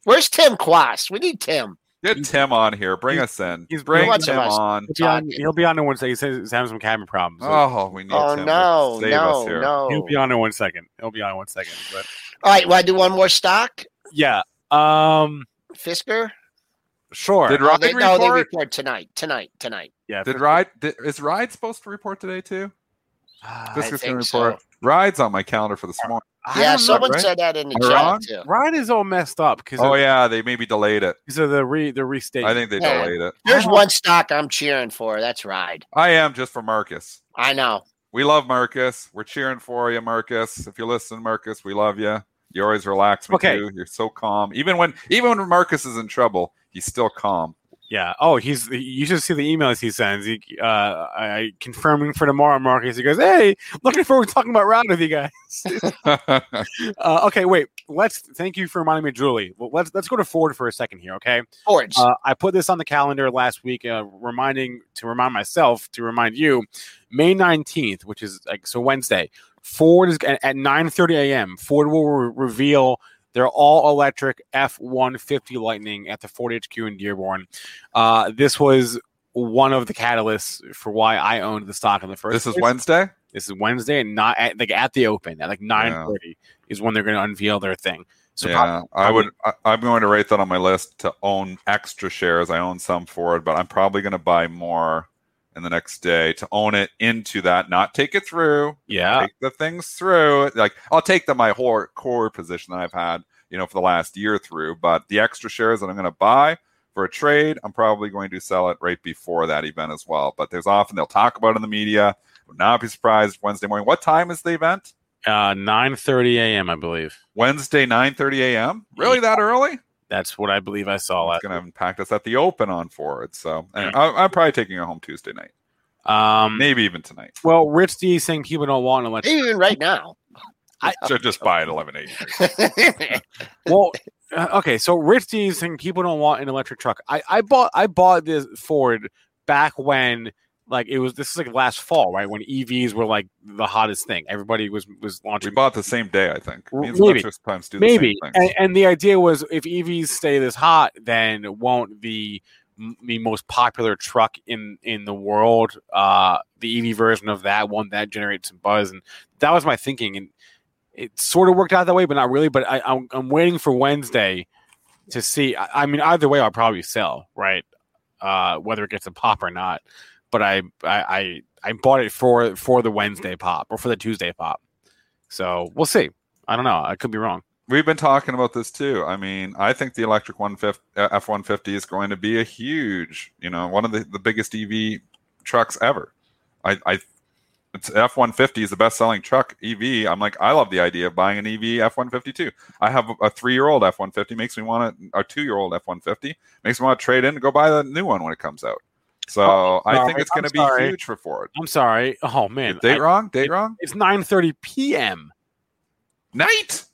Where's Tim Quast? We need Tim. Get Tim on here. Bring us in. he's Bring Tim us. on. He'll be on, he'll be on in one second. He he's having some camera problems. so Oh, we need Oh Tim to no, save us no, here. no. He'll be on in one second. He'll be on in one second. But All right, want to do one more stock? yeah. Um. Fisker? Sure. Did Oh, Ride they, no, they report? report tonight. Tonight. Tonight. yeah. Did Ride did, is Ride supposed to report today too? Ah, This is going think to so. report. Ride's on my calendar for this morning. Yeah, don't someone right? said that in the Am chat wrong? too. Ride is all messed up because Oh yeah, they maybe delayed it. because of the re the restate. I think they Yeah. delayed it. There's one stock I'm cheering for. That's Ride. I am just for Marcus. I know. We love Marcus. We're cheering for you, Marcus. If you listen, Marcus, we love you. You always relax me Okay. too. You're so calm. Even when even when Marcus is in trouble, he's still calm. Yeah. Oh, he's. You should see the emails he sends. He, uh, I confirming for tomorrow, Marcus. He goes, "Hey, looking forward to talking about round with you guys." uh, okay, wait. Let's. Thank you for reminding me, Julie. Well, let's let's go to Ford for a second here. Okay. Ford. Uh, I put this on the calendar last week, uh, reminding to remind myself to remind you, May nineteenth, which is like so Wednesday. Ford is at, at nine thirty a.m. Ford will re- reveal their all electric F one fifty Lightning at the Ford HQ in Dearborn. Uh, this was one of the catalysts for why I owned the stock in the first. this is. Wednesday. This is Wednesday, and not at, like at the open at like nine thirty is when they're going to unveil their thing. So yeah, probably- I would. I, I'm going to rate that on my list to own extra shares. I own some Ford, but I'm probably going to buy more in the next day to own it into that, not take it through. yeah, take the things through. Like I'll take the my whole core position that I've had, you know, for the last year through. But the extra shares that I'm going to buy for a trade, I'm probably going to sell it right before that event as well. But there's often they'll talk about it in the media. Would not be surprised Wednesday morning. What time is the event? uh, nine thirty a.m. I believe. Wednesday, 9:30 a.m. Really that early? That's what I believe I saw It's last. going to impact us at the open on Ford. So anyway, I, I'm probably taking it home Tuesday night, Um, maybe even tonight. well, Rich D is saying people don't want an electric. Even right now. I Should just buy it 11.80. well, uh, okay, so Rich D is saying people don't want an electric truck. I, I bought I bought this Ford back when like it was this is like last fall, right? When EVs were like the hottest thing. Everybody was was launching. We bought the same day, I think. And Maybe. Sometimes do the maybe and, and the idea was if evs stay this hot then won't the the most popular truck in in the world uh the ev version of that one that generates some buzz and that was my thinking and it sort of worked out that way but not really but I, I'm, I'm waiting for wednesday to see I, I mean either way i'll probably sell right uh whether it gets a pop or not but I, I i i bought it for for the wednesday pop or for the tuesday pop so we'll see i don't know i could be wrong We've been talking about this too. I mean, I think the electric 150, uh, F-150 is going to be a huge, you know, one of the, the biggest EV trucks ever. I, I it's F-150 is the best-selling truck EV. I'm like, I love the idea of buying an EV F-150 too. I have a three-year-old F-150, makes me want to, a two-year-old F-150, makes me want to trade in and go buy the new one when it comes out. So Oh, I think it's going to be sorry. huge for Ford. i'm sorry oh man Date I- wrong? Date wrong? it's 9:30 p.m. Night?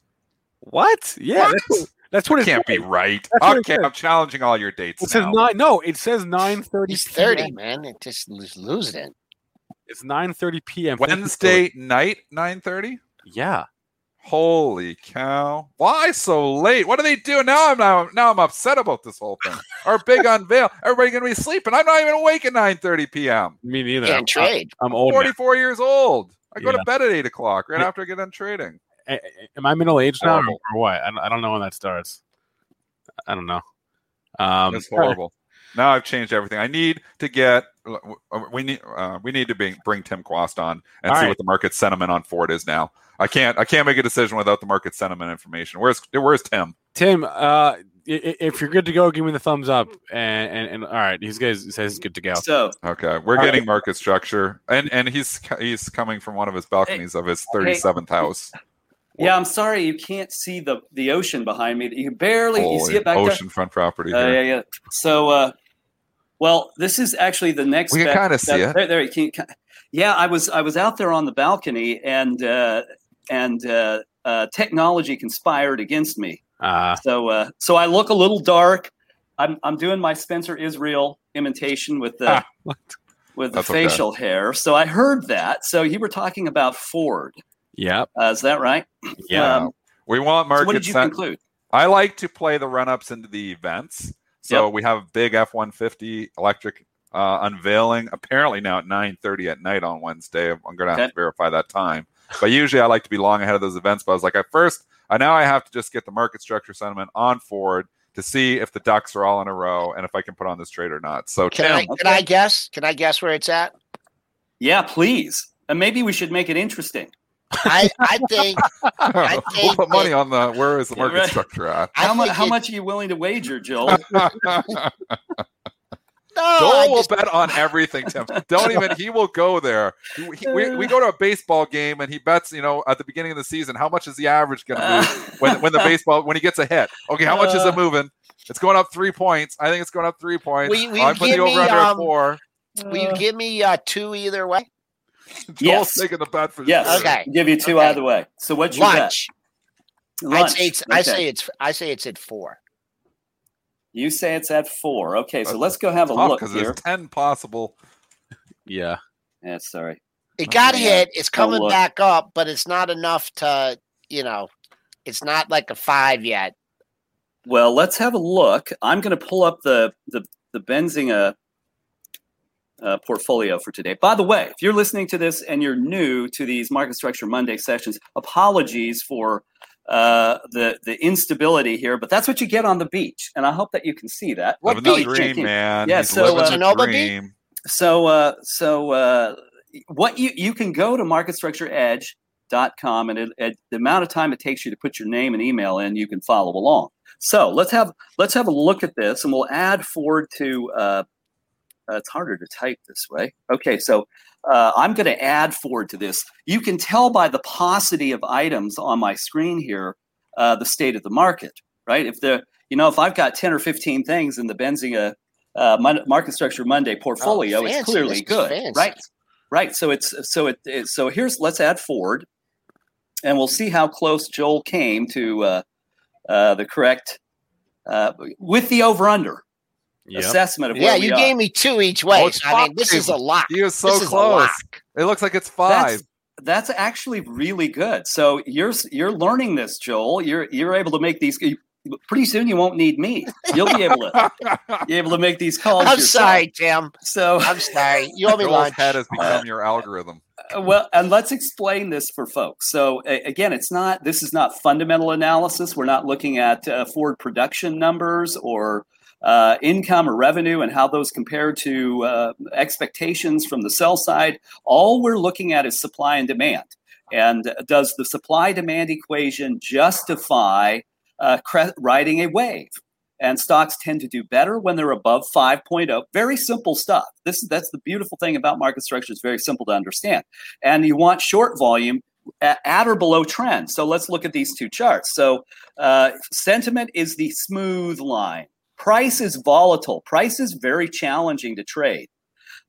What? Yeah, What? that's, that's what it Can't be right. That's Okay. I'm challenging all your dates It says nine. No, it says 9:30. He's 30, man. It just he's losing it. It's 9:30 p.m. Thank you for- Wednesday night, 9:30. Yeah. Holy cow! Why so late? What are they doing now? I'm now now I'm upset about this whole thing. Our big unveil. Everybody gonna be sleeping. I'm not even awake at 9:30 p.m. Me neither. Can't I'm, trade. I'm old. now. 44 years old. I go Yeah. to bed at eight o'clock right Yeah. after I get done trading. A- a- Am I middle aged now or, Horrible. or what? I don't, I don't know when that starts. I don't know. Um, It's horrible. Now I've changed everything. I need to get. We need. Uh, we need to bring bring Tim Quast on and All see right. what the market sentiment on Ford is now. I can't. I can't make a decision without the market sentiment information. Where's Where's Tim? Tim, uh, i- i- if you're good to go, give me the thumbs up. And and, and all right, he's guys says he's good to go. So Okay, we're All getting market structure, and and he's he's coming from one of his balconies of his thirty seventh house. yeah, I'm sorry you can't see the the ocean behind me. You barely you see Holy it back oceanfront property. there. Uh, here. yeah, yeah. So, uh, well, this is actually the next. We can kinda see that- it. There, there you can. Yeah, I was I was out there on the balcony, and uh, and uh, uh, technology conspired against me. Uh, So uh, so I look a little dark. I'm I'm doing my Spencer Israel imitation with the Ah, what? with the That's okay. facial hair. So I heard that. So you were talking about Ford. yep. Uh, is that right? Yeah. Um, We want so what did you sent- conclude? I like to play the run ups into the events. So Yep. we have a big F one fifty electric uh, unveiling. Apparently now at nine thirty at night on Wednesday. I'm going to have Okay. to verify that time. But usually I like to be long ahead of those events. But I was like, at first, I now I have to just get the market structure sentiment on Ford to see if the ducks are all in a row and if I can put on this trade or not. So Can Tim, I can I guess? Can I guess where it's at? Yeah, please. And maybe we should make it interesting. I I think I we'll put money that- on the where is the market right. structure at? I How, mu- how it- much are you willing to wager, Joel? No, I Joel will just- bet on everything, Tim. Don't even. He will go there. He- he- we, we go to a baseball game and he bets. You know, at the beginning of the season, how much is the average going to move when when the baseball when he gets a hit? Okay, how much is it Uh. moving? It's going up three points. I think it's going up three points. Will you- will I'm putting the give over me, under um, four. Will you give me uh, two either way? Joel's Yes. taking the bet for yes. sure. Okay. Give you two Okay. either way. So what's your Lunch. bet? I'd say it's. I say it's. I say it's at four. You say it's at four. Okay, so That's let's go have a look here. there's ten possible. Yeah. Yeah, sorry. It got yeah. hit. It's coming back up, but it's not enough to. You know, it's not like a five yet. Well, let's have a look. I'm going to pull up the the the Benzinga uh, portfolio for today. By the way, if you're listening to this and you're new to these Market Structure Monday sessions, apologies for uh, the the instability here, but that's what you get on the beach, and I hope that you can see that. What living beach? dream, man. Yeah, He's so, uh, the Sonoma Beach? So uh, so uh, what you you can go to marketstructureedge.com and it, it, the amount of time it takes you to put your name and email in, you can follow along. So let's have let's have a look at this, and we'll add Ford to. Uh, uh, it's harder to type this way. Okay, so uh, I'm going to add Ford to this. You can tell by the paucity of items on my screen here uh, the state of the market, right? If the you know if I've got ten or fifteen things in the Benzinga uh, Market Structure Monday portfolio, it's fancy. clearly good, fancy. right? Right. So it's so it, it so here's let's add Ford, and we'll see how close Joel came to uh, uh, the correct uh, with the over under. Yep. assessment of Yeah, where we you are. gave me two each way. Oh, so, I mean, this is a lock. He was so This close. It looks like it's five. That's that's actually really good. So you're you're learning this, Joel. You're you're able to make these. Pretty soon, you won't need me. You'll be able to be able to make these calls. I'm yourself. sorry, Tim. So I'm sorry. You owe me Joel's lunch. head has become your algorithm. Uh, well, and let's explain this for folks. So a- again, it's not this is not fundamental analysis. We're not looking at uh, forward production numbers or uh, income or revenue and how those compare to uh, expectations from the sell side. All we're looking at is supply and demand. And does the supply demand equation justify uh, cre- riding a wave? and stocks tend to do better when they're above 5.0 very simple stuff this that's the beautiful thing about market structure it's very simple to understand and you want short volume at, or below trend so let's look at these two charts so uh, sentiment is the smooth line price is volatile price is very challenging to trade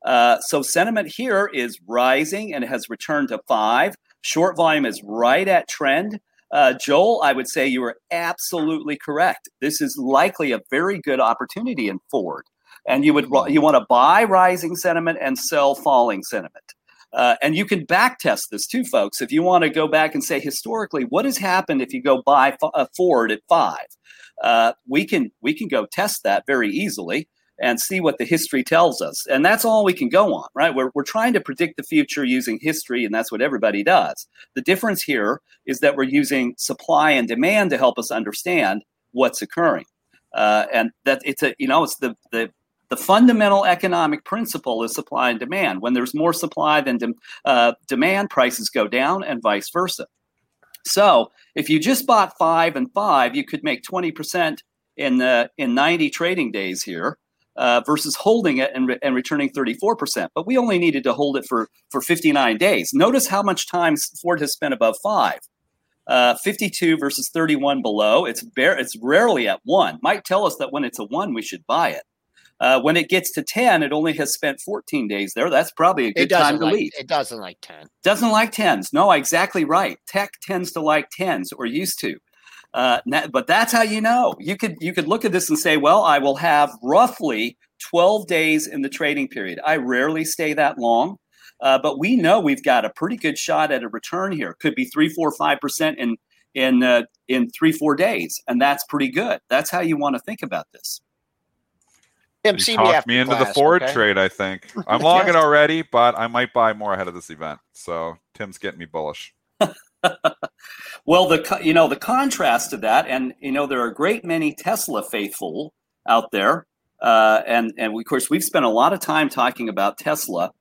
uh, so sentiment here is rising and has returned to five short volume is right at trend uh, Joel, I would say you are absolutely correct. This is likely a very good opportunity in Ford, and you would you want to buy rising sentiment and sell falling sentiment. Uh, and you can back test this too, folks. If you want to go back and say historically, what has happened if you go buy a Ford at five? Uh, we can we can go test that very easily and see what the history tells us. And that's all we can go on, right? We're, we're trying to predict the future using history, and that's what everybody does. The difference here is that we're using supply and demand to help us understand what's occurring. Uh, and that it's a, you know, it's the, the, the fundamental economic principle is supply and demand. When there's more supply than de- uh, demand, prices go down and vice versa. So if you just bought five and five, you could make 20% in, uh, in 90 trading days here uh, versus holding it and, re- and returning 34%. But we only needed to hold it for, for 59 days. Notice how much time Ford has spent above five. Uh, 52 versus 31 below. It's bare, it's rarely at one. Might tell us that when it's a one, we should buy it. Uh, when it gets to 10, it only has spent 14 days there. That's probably a good time to like leave. it doesn't like ten. Doesn't like tens. No, exactly right. Tech tends to like tens or used to. Uh, but that's how you know. You could you could look at this and say, well, I will have roughly 12 days in the trading period. I rarely stay that long, uh, but we know we've got a pretty good shot at a return here. Could be three, four, five percent in in uh, in three, four days, and that's pretty good. That's how you want to think about this. Tim, You see me talked after me into the Ford okay? trade, I think. I'm long it already, but I might buy more ahead of this event. So Tim's getting me bullish. Well, the you know the contrast to that, and you know there are a great many Tesla faithful out there, uh, and and of course we've spent a lot of time talking about Tesla,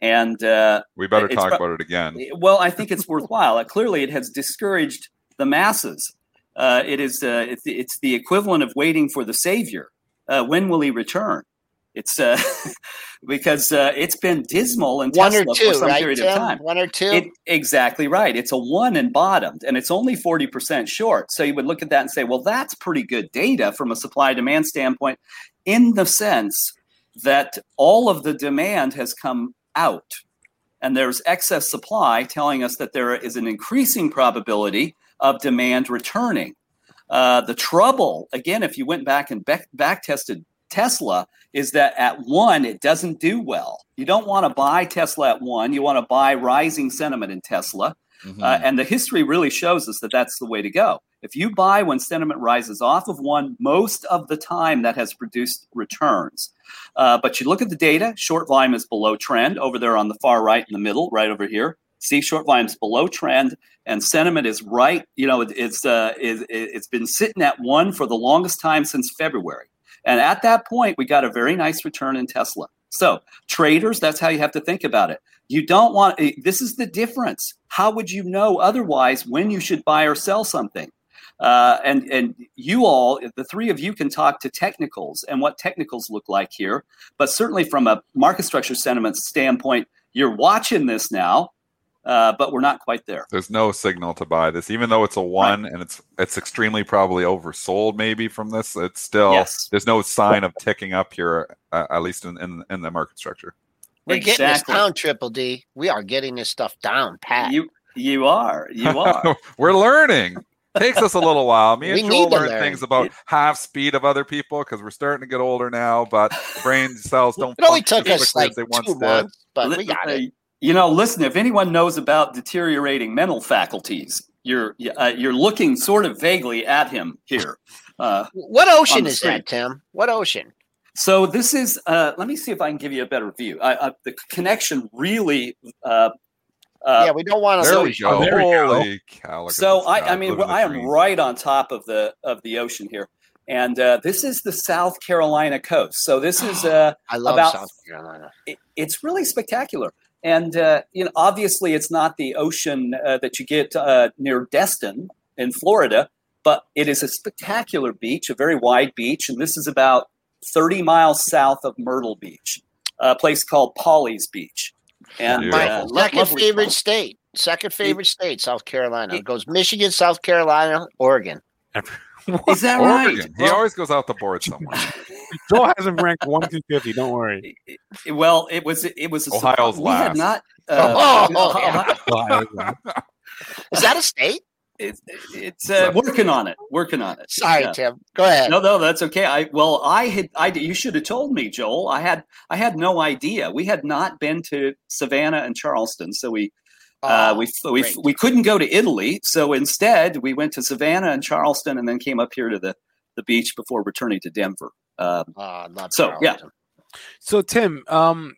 and uh, We better talk about it again. well, I think it's worthwhile. Uh, clearly, it has discouraged the masses. Uh, it is uh, it's, it's the equivalent of waiting for the savior. Uh, when will he return? It's uh, because uh, it's been dismal in One Tesla two, for some right, period Tim? of time. One or two. It, exactly right. It's a one and bottomed, and it's only 40% short. So you would look at that and say, well, that's pretty good data from a supply demand standpoint, in the sense that all of the demand has come out, and there's excess supply telling us that there is an increasing probability of demand returning. Uh, the trouble, again, if you went back and back, back tested Tesla, is that at one, it doesn't do well. You don't want to buy Tesla at one. You want to buy rising sentiment in Tesla. Mm-hmm. Uh, and the history really shows us that that's the way to go. If you buy when sentiment rises off of one, most of the time that has produced returns. Uh, but you look at the data, short volume is below trend over there on the far right in the middle, right over here. See, short volumes below trend, and sentiment is right. You know, it, it's uh, it, it's been sitting at one for the longest time since February. And at that point, we got a very nice return in Tesla. So, traders, that's how you have to think about it. You don't want eh, this is the difference. How would you know otherwise when you should buy or sell something? Uh, and and you all, the three of you, can talk to technicals and what technicals look like here. But certainly from a market structure sentiment standpoint, you're watching this now, uh, but we're not quite there. There's no signal to buy this, even though it's a one and it's it's extremely probably oversold. Maybe from this, it's still Yes. there's no sign of ticking up here, uh, at least in, in in the market structure. We're getting this down, Triple D. We are getting this stuff down, Pat. You you are you are. We're learning. takes us a little while. Me and We Joel learn learn. things about half speed of other people because we're starting to get older now, but brain cells don't. It only took as us like as they two did. months, but we got it. You know, listen. If anyone knows about deteriorating mental faculties, you're uh, you're looking sort of vaguely at him here. Uh, What ocean is screen. that, Tim? What ocean? so this is. Uh, let me see if I can give you a better view. I, I, the connection really. Uh, uh, yeah, we don't want to There lose we you. go. there. Holy cow! so I, I mean, living the I am dream. right on top of the of the ocean here, and uh, this is the South Carolina coast. So this is uh, I love about- South Carolina. it, it's really spectacular. And uh, you know, obviously, it's not the ocean uh, that you get uh, near Destin in Florida, but it is a spectacular beach, a very wide beach, and this is about 30 miles south of Myrtle Beach, a place called Pawleys Beach. And Beautiful. My uh, second lovely favorite spot. state. Second favorite state, South Carolina. it- It goes Michigan, South Carolina, Oregon. Is that right? He Well, always goes out the board somewhere. Joel has him ranked one through fifty. Don't worry. well, it was it was a Ohio's we had last. not. Oh, Uh, yeah. Is that a state? it- it's uh, working on it. Working on it. Sorry, Yeah. Tim. Go ahead. No, no, that's okay. I well, I had, I you should have told me, Joel. I had, I had no idea. We had not been to Savannah and Charleston, so we, uh, Oh, we, we, great. we couldn't go to Italy. So instead, we went to Savannah and Charleston, and then came up here to the, the beach before returning to Denver. Um, Oh, I love So, yeah. So Tim, um,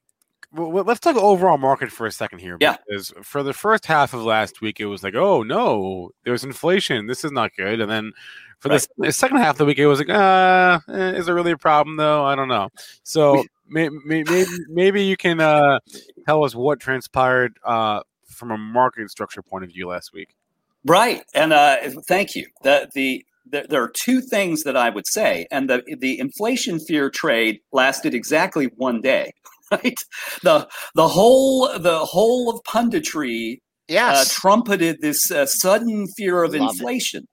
w- w- let's talk overall market for a second here. Yeah. Because for the first half of last week, it was like, oh no, there's inflation. This is not good. And then for the the second half of the week, it was like, uh, eh, is it really a problem though? I don't know. So may, may, maybe maybe you can uh, tell us what transpired uh, from a market structure point of view last week. Right, and uh, thank you. The, the the there are two things that I would say, and the the inflation fear trade lasted exactly one day. Right, the the whole the whole of punditry uh, trumpeted this uh, sudden fear of Love it. inflation,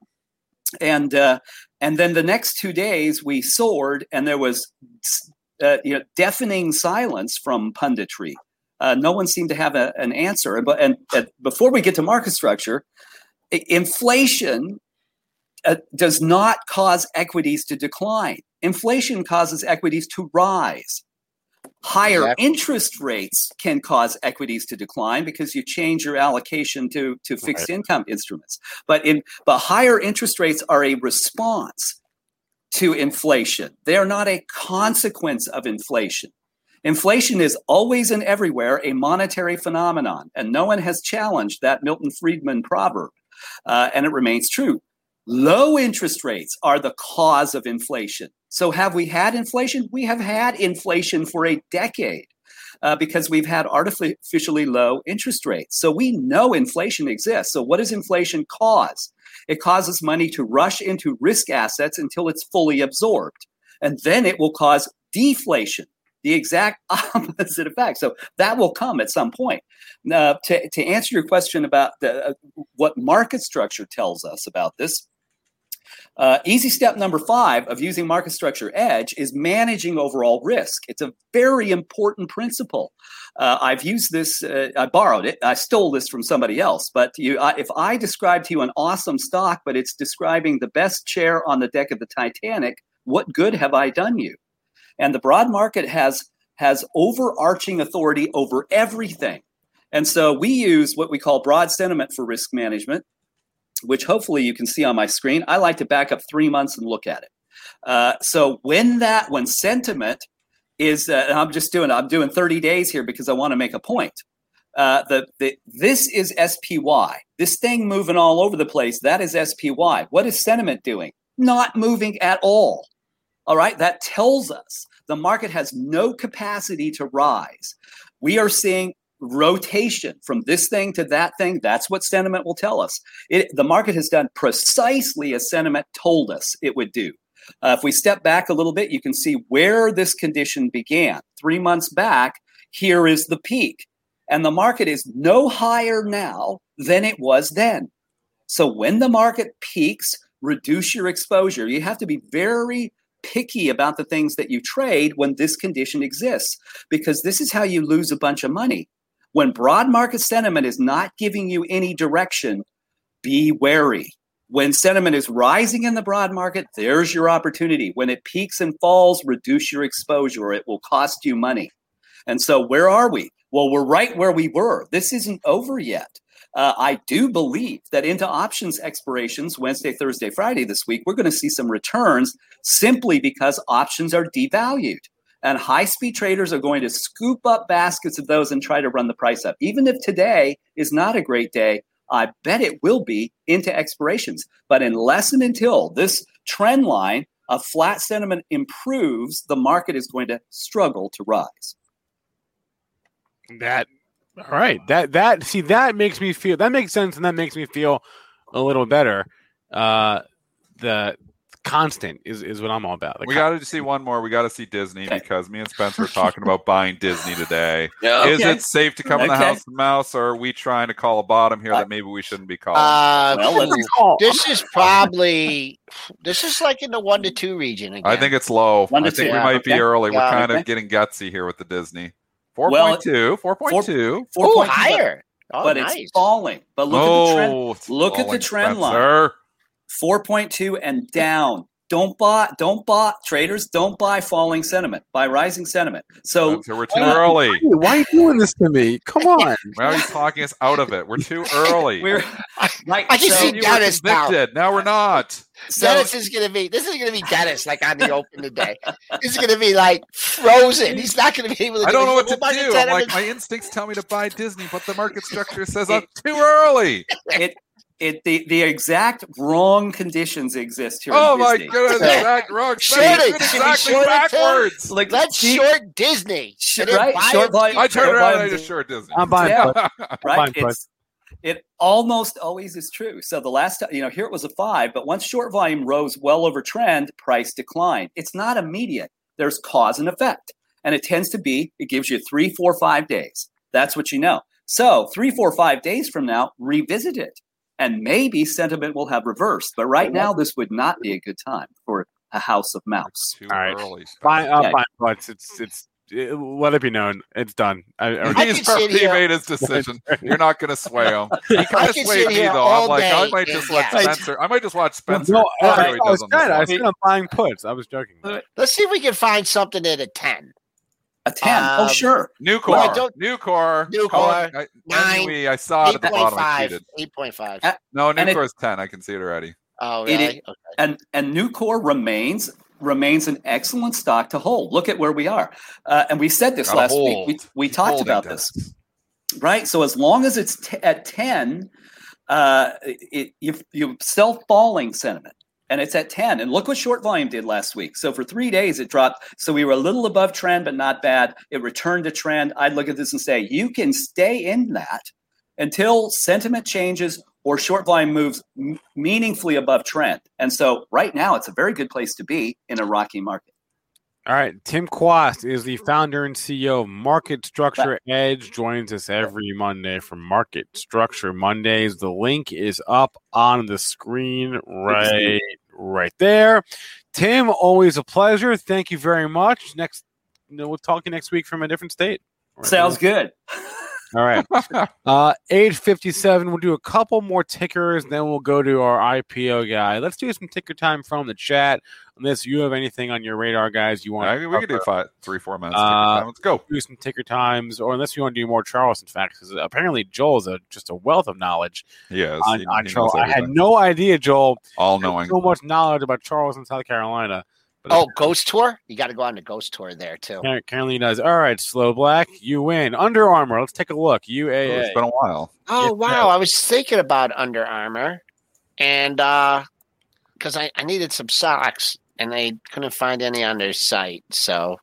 and uh, and then the next two days we soared, and there was uh, you know deafening silence from punditry. Uh, no one seemed to have a, an answer. But and, and before we get to market structure, inflation uh, does not cause equities to decline. Inflation causes equities to rise. Higher Exactly. interest rates can cause equities to decline because you change your allocation to, to fixed income instruments. But in but higher interest rates are a response to inflation. They are not a consequence of inflation. Inflation is always and everywhere a monetary phenomenon, and no one has challenged that Milton Friedman proverb, uh, and it remains true. Low interest rates are the cause of inflation. So, have we had inflation? We have had inflation for a decade uh, because we've had artificially low interest rates. So, we know inflation exists. So, what does inflation cause? It causes money to rush into risk assets until it's fully absorbed. And then it will cause deflation, the exact opposite effect. So, that will come at some point. Now, to, to answer your question about the, uh, what market structure tells us about this, uh, easy step number five of using market structure edge is managing overall risk. It's a very important principle. Uh, I've used this, uh, I borrowed it, I stole this from somebody else. But you, I, if I describe to you an awesome stock, but it's describing the best chair on the deck of the Titanic, what good have I done you? And the broad market has has overarching authority over everything. And so we use what we call broad sentiment for risk management which hopefully you can see on my screen. I like to back up three months and look at it. Uh, so when that when sentiment is, uh, I'm just doing I'm doing 30 days here because I want to make a point. Uh, the, the this is SPY. This thing moving all over the place. That is SPY. What is sentiment doing? Not moving at all. All right. That tells us the market has no capacity to rise. We are seeing rotation from this thing to that thing. That's what sentiment will tell us. It, the market has done precisely as sentiment told us it would do. Uh, if we step back a little bit, you can see where this condition began. Three months back, here is the peak. And the market is no higher now than it was then. So when the market peaks, reduce your exposure. You have to be very picky about the things that you trade when this condition exists, because this is how you lose a bunch of money. When broad market sentiment is not giving you any direction, be wary. When sentiment is rising in the broad market, there's your opportunity. When it peaks and falls, reduce your exposure. It will cost you money. And so, where are we? Well, we're right where we were. This isn't over yet. Uh, I do believe that into options expirations Wednesday, Thursday, Friday this week, we're going to see some returns simply because options are devalued. And high speed traders are going to scoop up baskets of those and try to run the price up. Even if today is not a great day, I bet it will be into expirations. But unless and until this trend line of flat sentiment improves, the market is going to struggle to rise. That all right. That that see that makes me feel that makes sense and that makes me feel a little better. Uh the constant is, is what I'm all about. The we con- got to see one more. We got to see Disney because me and Spencer were talking about buying Disney today. Yeah, Is it safe to come in the house of mouse, or are we trying to call a bottom here that maybe we shouldn't be calling? Uh, Well, let's- this is probably this is like in the one to two region again. I think it's low. One I think two. we might be Okay. early. We're Yeah. kind of getting gutsy here with the Disney. Well, 4.2, 4.2. Four oh point two, higher. Oh, but nice. it's falling. But look at the trend. Oh, it's look at the falling, trend line. 4.2 and down. Don't buy, don't buy traders, don't buy falling sentiment, buy rising sentiment. So Spencer, we're too uh, early. Why are you doing this to me? Come on. Now he's talking us out of it. We're too early. we're right. I just so, see you were Dennis now. convicted. Now we're not. So Dennis is gonna be this is gonna be Dennis like on the open today. This is gonna be like frozen. He's not gonna be able to. I don't do know what to do. the I'm like, my instincts tell me to buy Disney, but the market structure says I'm too early. it, it the, the exact wrong conditions exist here. Oh in my Disney. goodness, So- exact wrong. Short Spencer, it. Should we exactly short it, Like, Let's see- short Disney. Sh- and then right, short it. volume- I turned Short around and I just short Disney. I'm buying Yeah. put. right? Fine, bud. It's it almost always is true. So the last time, you know, here it was a five, but once short volume rose well over trend, price declined. It's not immediate. There's cause and effect, and it tends to be. It gives you three, four, five days. That's what you know. So three, four, five days from now, revisit it, and maybe sentiment will have reversed. But right now, this would not be a good time for a house of mouse. Too All right. early. Fine, uh, Okay. fine, butts. It's it's it, let it be known. It's done. I, I, I He's already here- made his decision. You're not going to sway him. He kind of can swayed sit me though. I'm like, I might and just let. Spencer. I might just watch Spencer. no, I, see I, how he I was does on this good. I one. said I'm buying puts. I was joking. Let's see if we can find something at a ten. A ten. oh, Um, sure. New Well, core. Nucor. New Call core, I, nine, NUE, I saw it at the bottom. Five. Eight point five. Uh, No, new and core is 10. I can see it already. Oh, it really? is- and new Nucor remains remains an excellent stock to hold. Look at where we are, uh, and we said this Gotta last hold. week. We, we talked about this, right? So as long as it's t- at ten, uh, it, you you sell falling sentiment, and it's at ten. And look what short volume did last week. So for three days it dropped. So we were a little above trend, but not bad. It returned to trend. I'd look at this and say you can stay in that until sentiment changes or short volume moves m- meaningfully above trend. And so right now it's a very good place to be in a rocky market. All right, Tim Quast is the founder and CEO of Market Structure Edge. Joins us every Monday for Market Structure Mondays. The link is up on the screen right, right there. Tim, always a pleasure. Thank you very much. Next, you know, we'll talk to you next week from a different state. Sounds good. All right. Uh, 857. We'll do a couple more tickers, then we'll go to our IPO guy. Let's do some ticker time from the chat. Unless you have anything on your radar, guys, you want I to mean, we could do five, three, four minutes. Uh, Let's go. do some ticker times, or unless you want to do more Charleston facts, because apparently Joel is a, just a wealth of knowledge Yes. on, he- on he Charles. I had no idea, Joel. all knowing. So much knowledge about Charleston, South Carolina. But Oh, Ghost Tour? You got to go on the Ghost Tour there too. Car- Carolina does. All right, Slow Black, you win. Under Armour, let's take a look. Oh, UAA. It's been a while. Oh Yeah. wow! I was thinking about Under Armour, and uh because I, I needed some socks, and I couldn't find any on their site. So,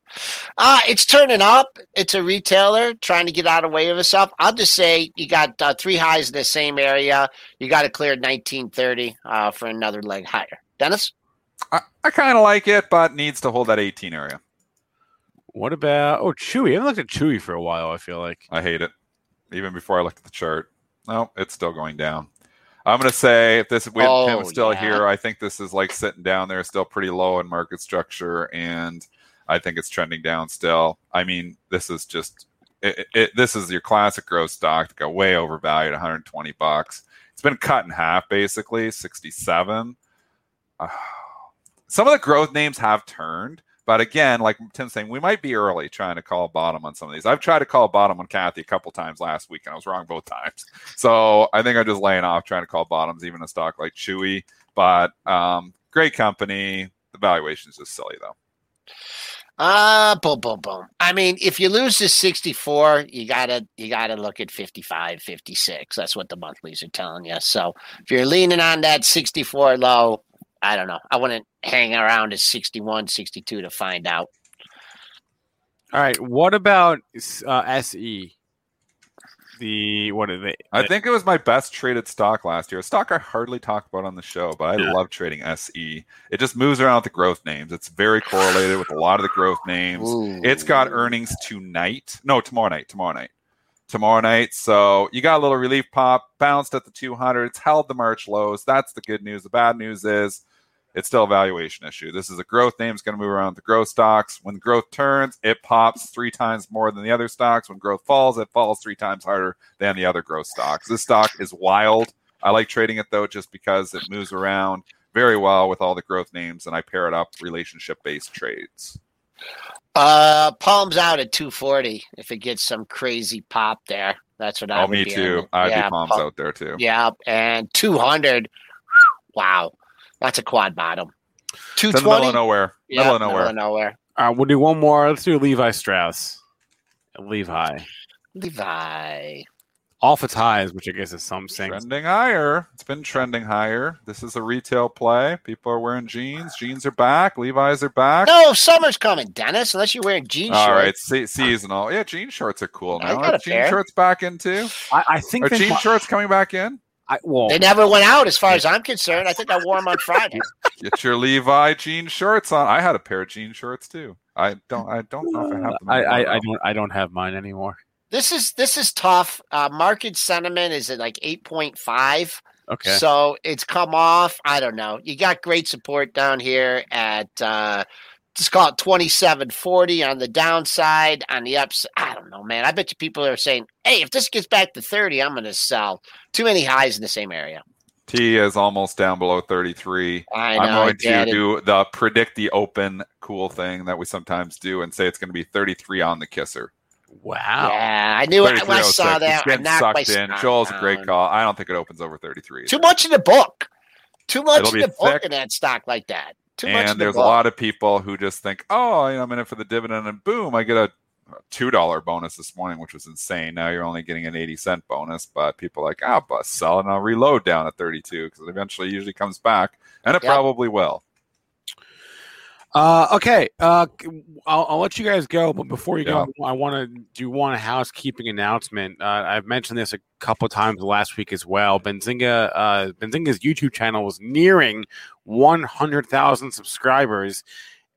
uh it's turning up. It's a retailer trying to get out of way of itself. I'll just say you got uh, three highs in the same area. You got to clear 1930 uh, for another leg higher. Dennis, I, I kind of like it, but needs to hold that 18 area. What about oh Chewy? I haven't looked at Chewy for a while. I feel like I hate it. Even before I looked at the chart. No, it's still going down. I'm going to say if this with Oh, him still yeah. here, I think this is like sitting down there, still pretty low in market structure, and I think it's trending down still. I mean, this is just it, it, this is your classic growth stock to go way overvalued, 120 bucks. It's been cut in half, basically, 67. Uh, some of the growth names have turned, but again, like Tim's saying, we might be early trying to call bottom on some of these. I've tried to call bottom on Cathie a couple times last week, and I was wrong both times. So I think I'm just laying off trying to call bottoms, even a stock like Chewy. But um, great company. The valuation is just silly, though. Uh boom, boom, boom. I mean, if you lose to 64, you gotta you gotta look at 55, 56. That's what the monthlies are telling you. So if you're leaning on that 64 low, I don't know. I wouldn't hang around at 61, 62 to find out. All right. What about uh, SE? The what are they? I think it was my best traded stock last year. A stock I hardly talk about on the show, but I yeah. love trading SE. It just moves around with the growth names. It's very correlated with a lot of the growth names. Ooh. It's got earnings tonight. No, tomorrow night. Tomorrow night. Tomorrow night. So you got a little relief pop, bounced at the 200. It's held the March lows. That's the good news. The bad news is it's still a valuation issue. This is a growth name. It's going to move around the growth stocks. When growth turns, it pops three times more than the other stocks. When growth falls, it falls three times harder than the other growth stocks. This stock is wild. I like trading it though, just because it moves around very well with all the growth names, and I pair it up relationship based trades. Uh, palms out at 240 if it gets some crazy pop there. That's what I. Oh, me too. I'd yeah, be palms palm, out there too. Yeah, and 200. Wow, that's a quad bottom. Two twenty. Middle of nowhere. Yeah, middle of nowhere. Middle of nowhere. All right, we'll do one more. Let's do Levi Strauss. Levi. Levi. Off its highs, which I guess is some things. Trending higher. It's been trending higher. This is a retail play. People are wearing jeans. Jeans are back. Levi's are back. No, summer's coming, Dennis. Unless you're wearing jeans. All right, se- seasonal. Yeah, jean shorts are cool now. I got Are jean pair. shorts back in too? I, I think are jean shorts coming back in? I, well, they never went out, as far as I'm concerned. I think I wore them on Friday. Get your Levi jean shorts on. I had a pair of jean shorts too. I don't. I don't know if I have them. I, I, I, don't. I don't have mine anymore. This is this is tough. Uh, market sentiment is at like eight point five. Okay. So it's come off. I don't know. You got great support down here at uh, just call it 2740 on the downside. On the ups, I don't know, man. I bet you people are saying, hey, if this gets back to 30, I'm going to sell. Too many highs in the same area. T is almost down below 33. I know, I'm going to do the predict the open cool thing that we sometimes do and say it's going to be 33 on the kisser. Wow. Yeah, I knew it. I oh saw that. It's getting sucked in. Joel's a great call. I don't think it opens over 33. Too much in the book. Too much It'll in the book in that stock like that. Too and there's the a lot of people who just think, oh, you know, I'm in it for the dividend, and boom, I get a two dollar bonus this morning, which was insane. Now you're only getting an eighty cent bonus, but people are like, ah, oh, bust sell, and I'll reload down at thirty two because it eventually usually comes back, and it yep. probably will. Uh, okay, uh, I'll, I'll, let you guys go, but before you yeah. go, I want to do one housekeeping announcement. Uh, I've mentioned this a couple times last week as well. Benzinga, uh, Benzinga's YouTube channel was nearing 100,000 subscribers,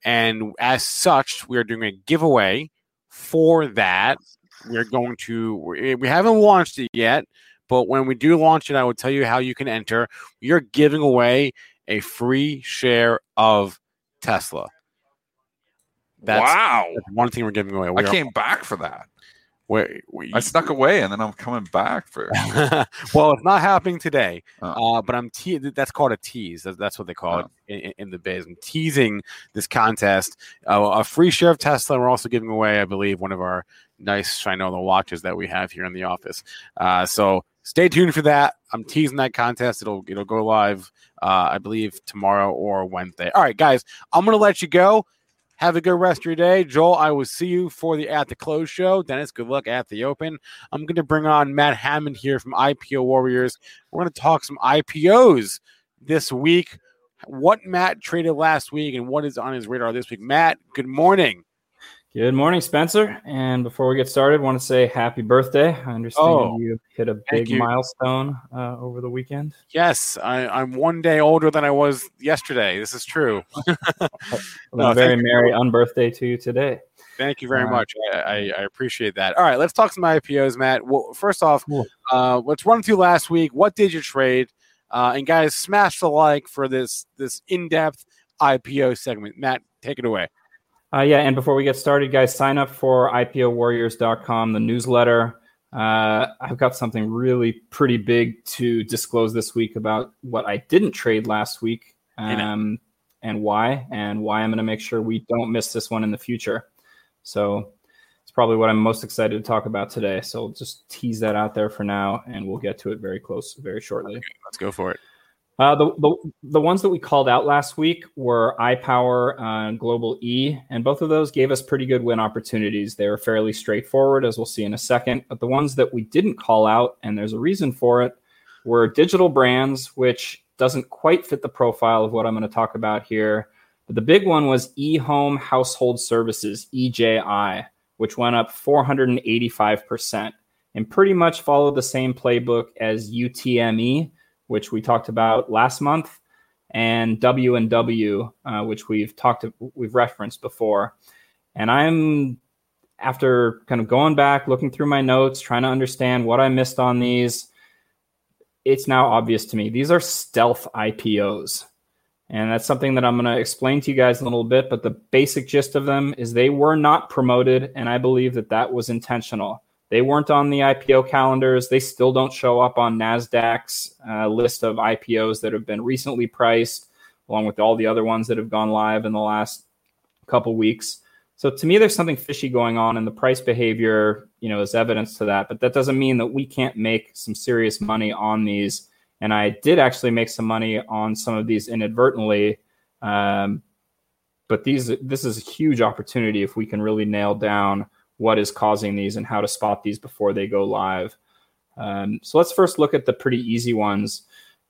and as such, we are doing a giveaway for that. We're going to, we haven't launched it yet, but when we do launch it, I will tell you how you can enter. Are giving away a free share of Tesla. That's, wow. That's one thing we're giving away. We I came back for that. Wait, I snuck away and then I'm coming back for. well, it's not happening today, oh. uh, but I'm te- that's called a tease. That's, that's what they call oh. it in, in, the biz. I'm teasing this contest, uh, a free share of Tesla. We're also giving away, I believe, one of our nice Shinola watches that we have here in the office. Uh, so stay tuned for that. I'm teasing that contest. It'll it'll go live, uh, I believe, tomorrow or Wednesday. All right, guys, I'm gonna let you go. Have a good rest of your day. Joel, I will see you for the At the Close show. Dennis, good luck at the Open. I'm to bring on Matt Hammond here from IPO Warriors. We're to talk some IPOs this week. What Matt traded last week and what is on his radar this week. Matt, good morning. Good morning, Spencer. And before we get started, I want to say happy birthday. I understand oh, you hit a big milestone uh, over the weekend. Yes, I, am one day older than I was yesterday. This is true. well, no, very merry you. unbirthday to you today. Thank you very uh, much. I, I, appreciate that. All right, let's talk some IPOs, Matt. Well, first off, cool. uh, let's run through last week. What did you trade? Uh, and guys, smash the like for this this in depth IPO segment. Matt, take it away. Uh, yeah, and before we get started, guys, sign up for IPOwarriors.com, the newsletter. Uh, I've got something really pretty big to disclose this week about what I didn't trade last week um, and why, and why I'm going to make sure we don't miss this one in the future. So it's probably what I'm most excited to talk about today. So just tease that out there for now, and we'll get to it very close, very shortly. Okay, let's go for it. Uh, the, the, the ones that we called out last week were iPower and Global E, and both of those gave us pretty good win opportunities. They were fairly straightforward, as we'll see in a second. But the ones that we didn't call out, and there's a reason for it, were digital brands, which doesn't quite fit the profile of what I'm going to talk about here. But the big one was eHome Household Services, EJI, which went up 485% and pretty much followed the same playbook as UTME which we talked about last month, and W and W, uh, which we've talked we've referenced before. And I'm after kind of going back, looking through my notes, trying to understand what I missed on these. It's now obvious to me these are stealth IPOs. And that's something that I'm going to explain to you guys in a little bit. But the basic gist of them is they were not promoted. And I believe that that was intentional. They weren't on the IPO calendars. They still don't show up on NASDAQ's uh, list of IPOs that have been recently priced, along with all the other ones that have gone live in the last couple weeks. So to me, there's something fishy going on, and the price behavior, you know, is evidence to that. But that doesn't mean that we can't make some serious money on these. And I did actually make some money on some of these inadvertently. Um, but these, this is a huge opportunity if we can really nail down what is causing these and how to spot these before they go live. Um, so let's first look at the pretty easy ones.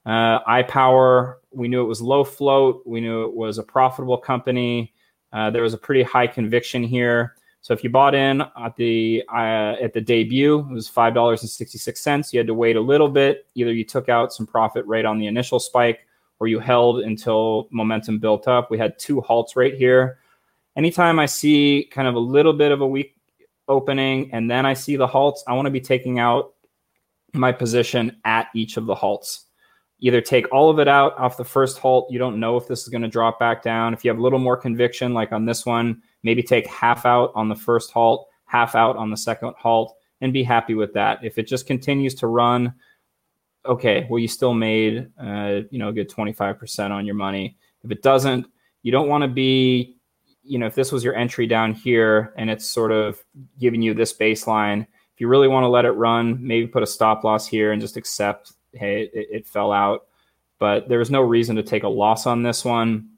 Uh, iPower, we knew it was low float. We knew it was a profitable company. Uh, there was a pretty high conviction here. So if you bought in at the uh, at the debut, it was five dollars and sixty six cents. You had to wait a little bit. Either you took out some profit right on the initial spike, or you held until momentum built up. We had two halts right here. Anytime I see kind of a little bit of a weak opening and then I see the halts, I want to be taking out my position at each of the halts. Either take all of it out off the first halt. You don't know if this is going to drop back down. If you have a little more conviction, like on this one, maybe take half out on the first halt, half out on the second halt, and be happy with that. If it just continues to run, okay, well, you still made uh, you know a good 25% on your money. If it doesn't, you don't want to be you know, if this was your entry down here and it's sort of giving you this baseline, if you really want to let it run, maybe put a stop loss here and just accept, hey, it, it fell out. But there was no reason to take a loss on this one.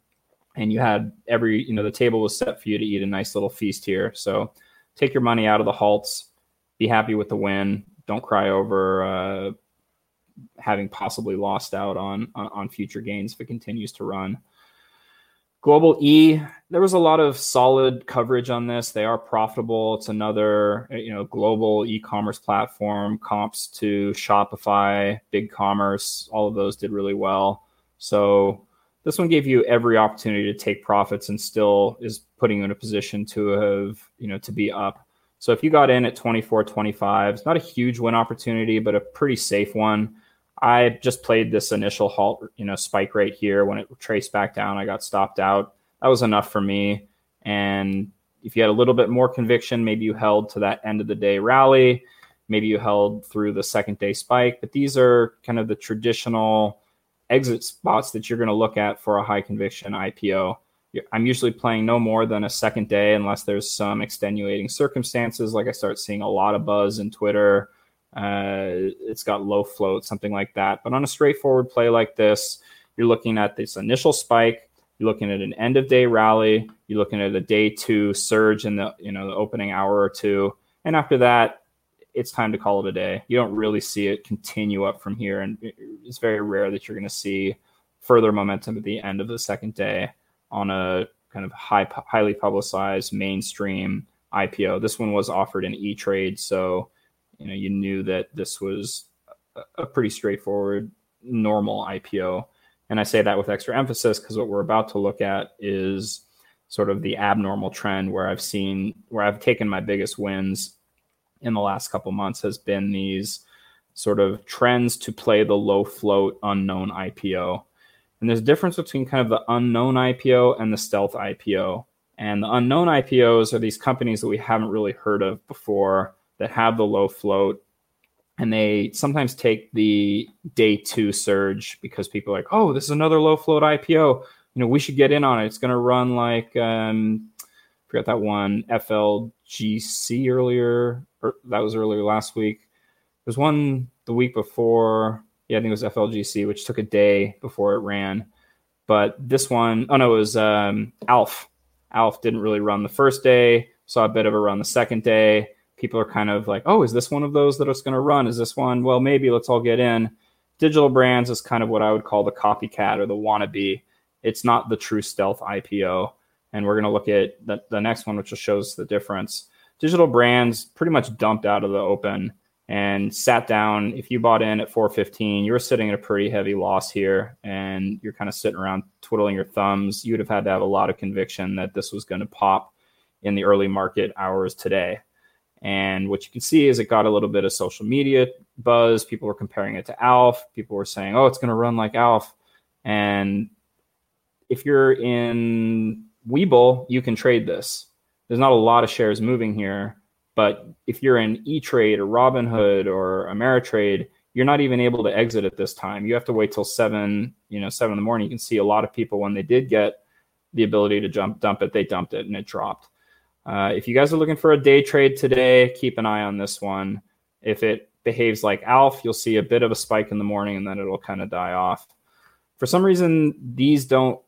And you had every, you know, the table was set for you to eat a nice little feast here. So take your money out of the halts, be happy with the win. Don't cry over uh, having possibly lost out on, on, on future gains if it continues to run. Global E, there was a lot of solid coverage on this. They are profitable. It's another, you know, global e-commerce platform, comps to Shopify, Big Commerce, all of those did really well. So this one gave you every opportunity to take profits and still is putting you in a position to have, you know, to be up. So if you got in at 24, 25, it's not a huge win opportunity, but a pretty safe one. I just played this initial halt, you know, spike right here. When it traced back down, I got stopped out. That was enough for me. And if you had a little bit more conviction, maybe you held to that end of the day rally. Maybe you held through the second day spike. But these are kind of the traditional exit spots that you're going to look at for a high conviction IPO. I'm usually playing no more than a second day unless there's some extenuating circumstances, like I start seeing a lot of buzz in Twitter uh, it's got low float, something like that. But on a straightforward play like this, you're looking at this initial spike. You're looking at an end of day rally. You're looking at a day two surge in the you know the opening hour or two, and after that, it's time to call it a day. You don't really see it continue up from here, and it's very rare that you're going to see further momentum at the end of the second day on a kind of high, highly publicized mainstream IPO. This one was offered in E Trade, so you know you knew that this was a pretty straightforward normal IPO. And I say that with extra emphasis because what we're about to look at is sort of the abnormal trend where I've seen where I've taken my biggest wins in the last couple months has been these sort of trends to play the low float unknown IPO. And there's a difference between kind of the unknown IPO and the stealth IPO. And the unknown IPOs are these companies that we haven't really heard of before that have the low float and they sometimes take the day two surge because people are like, oh, this is another low float IPO. You know, we should get in on it. It's going to run like um, I forgot that one FLGC earlier, or that was earlier last week. There's one the week before. Yeah, I think it was FLGC, which took a day before it ran. But this one, oh no, it was um, Alf. Alf didn't really run the first day. Saw a bit of a run the second day people are kind of like, oh, is this one of those that is going to run? Is this one? Well, maybe let's all get in. Digital brands is kind of what I would call the copycat or the wannabe. It's not the true stealth IPO. And we're going to look at the, the next one, which shows the difference. Digital brands pretty much dumped out of the open and sat down. If you bought in at 415, you were sitting at a pretty heavy loss here, and you're kind of sitting around twiddling your thumbs. You would have had to have a lot of conviction that this was going to pop in the early market hours today. And what you can see is it got a little bit of social media buzz. People were comparing it to Alf. People were saying, oh, it's going to run like Alf. And if you're in Webull, you can trade this. There's not a lot of shares moving here. But if you're in E Trade or Robinhood or Ameritrade, you're not even able to exit at this time. You have to wait till seven, you know, seven in the morning. You can see a lot of people when they did get the ability to jump dump it, they dumped it and it dropped. Uh, if you guys are looking for a day trade today, keep an eye on this one. If it behaves like ALF, you'll see a bit of a spike in the morning and then it'll kind of die off. For some reason, these don't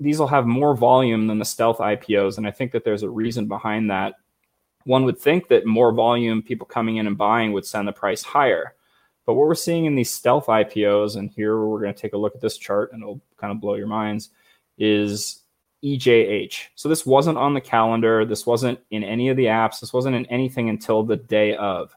these will have more volume than the stealth IPOs, and I think that there's a reason behind that. One would think that more volume, people coming in and buying, would send the price higher. But what we're seeing in these stealth IPOs, and here we're going to take a look at this chart and it'll kind of blow your minds, is EJH. So this wasn't on the calendar. This wasn't in any of the apps. This wasn't in anything until the day of,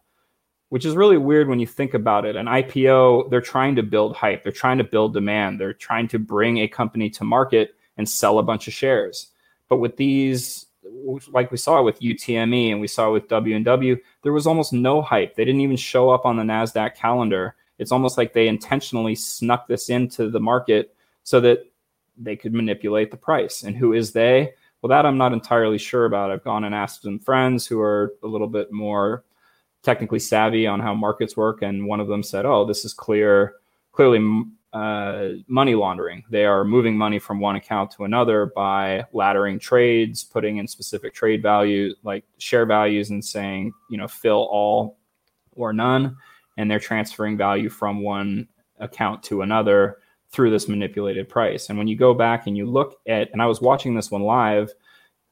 which is really weird when you think about it. An IPO, they're trying to build hype, they're trying to build demand, they're trying to bring a company to market and sell a bunch of shares. But with these, like we saw with UTME and we saw with W&W, there was almost no hype. They didn't even show up on the NASDAQ calendar. It's almost like they intentionally snuck this into the market so that they could manipulate the price. And who is they? Well, that I'm not entirely sure about. I've gone and asked some friends who are a little bit more technically savvy on how markets work, and one of them said, "Oh, this is clear, clearly uh, money laundering. They are moving money from one account to another by laddering trades, putting in specific trade value, like share values, and saying, you know, fill all or none, and they're transferring value from one account to another." Through this manipulated price. And when you go back and you look at, and I was watching this one live,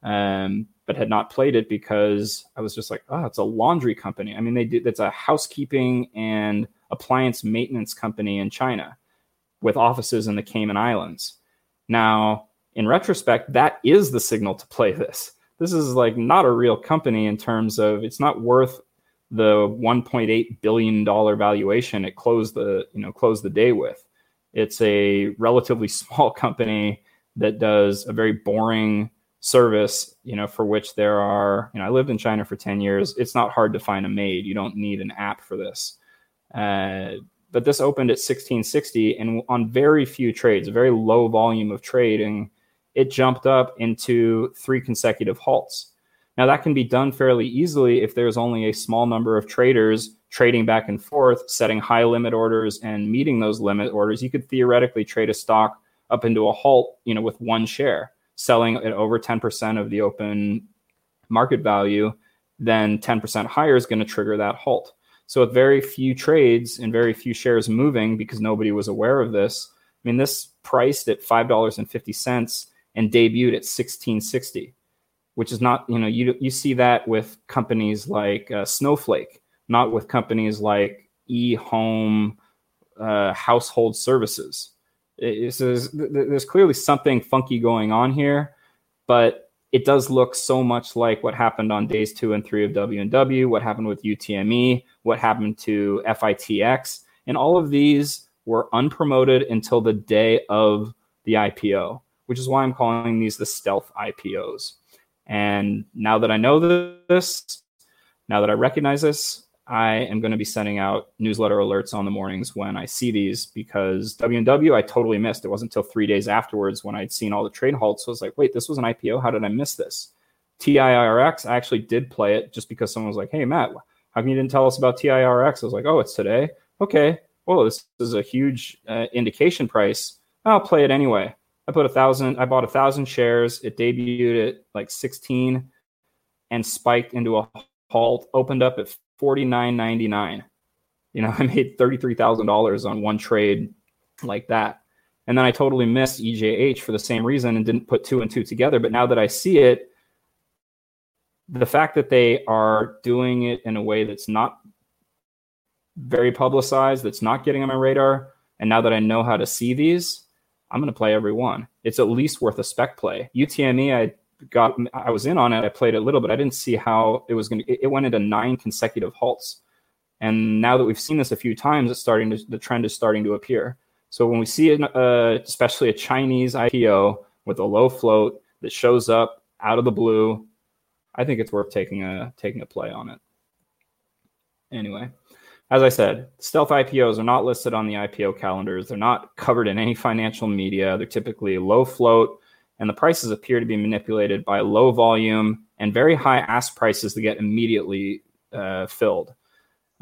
um, but had not played it because I was just like, oh, it's a laundry company. I mean, they do it's a housekeeping and appliance maintenance company in China with offices in the Cayman Islands. Now, in retrospect, that is the signal to play this. This is like not a real company in terms of it's not worth the 1.8 billion dollar valuation it closed the you know closed the day with. It's a relatively small company that does a very boring service, you know, for which there are, you know, I lived in China for 10 years. It's not hard to find a maid. You don't need an app for this. Uh, but this opened at 1660 and on very few trades, a very low volume of trading, it jumped up into three consecutive halts. Now that can be done fairly easily if there's only a small number of traders trading back and forth, setting high limit orders and meeting those limit orders, you could theoretically trade a stock up into a halt, you know, with one share, selling at over 10% of the open market value, then 10% higher is going to trigger that halt. So with very few trades and very few shares moving because nobody was aware of this, I mean, this priced at $5.50 and debuted at 1660 which is not you know you you see that with companies like uh, Snowflake not with companies like eHome uh, Household Services. It, there's, there's clearly something funky going on here, but it does look so much like what happened on days two and three of W&W, what happened with UTME, what happened to FITX, and all of these were unpromoted until the day of the IPO, which is why I'm calling these the stealth IPOs. And now that I know this, now that I recognize this, I am going to be sending out newsletter alerts on the mornings when I see these because W&W I totally missed. It wasn't until three days afterwards when I'd seen all the trade halts. So I was like, wait, this was an IPO. How did I miss this? TIRX, I actually did play it just because someone was like, hey, Matt, How come you didn't tell us about TIRX? I was like, oh, it's today. Okay. Well, this is a huge uh, indication price. I'll play it anyway. I put a thousand. I bought a thousand shares. It debuted at like 16 and spiked into a halt. Opened up at 49.99. You know, I made thirty-three thousand dollars on one trade like that. And then I totally missed EJH for the same reason and didn't put two and two together. But now that I see it, the fact that they are doing it in a way that's not very publicized, that's not getting on my radar, and now that I know how to see these, I'm going to play every one. It's at least worth a spec play. UTME, I got, I was in on it. I played it a little, but I didn't see how it was going to. It went into nine consecutive halts, and now that we've seen this a few times, it's starting to. The trend is starting to appear. So when we see it, uh, especially a Chinese IPO with a low float that shows up out of the blue, I think it's worth taking a taking a play on it. Anyway, as I said, stealth IPOs are not listed on the IPO calendars. They're not covered in any financial media. They're typically low float, and the prices appear to be manipulated by low volume and very high ask prices to get immediately uh, filled.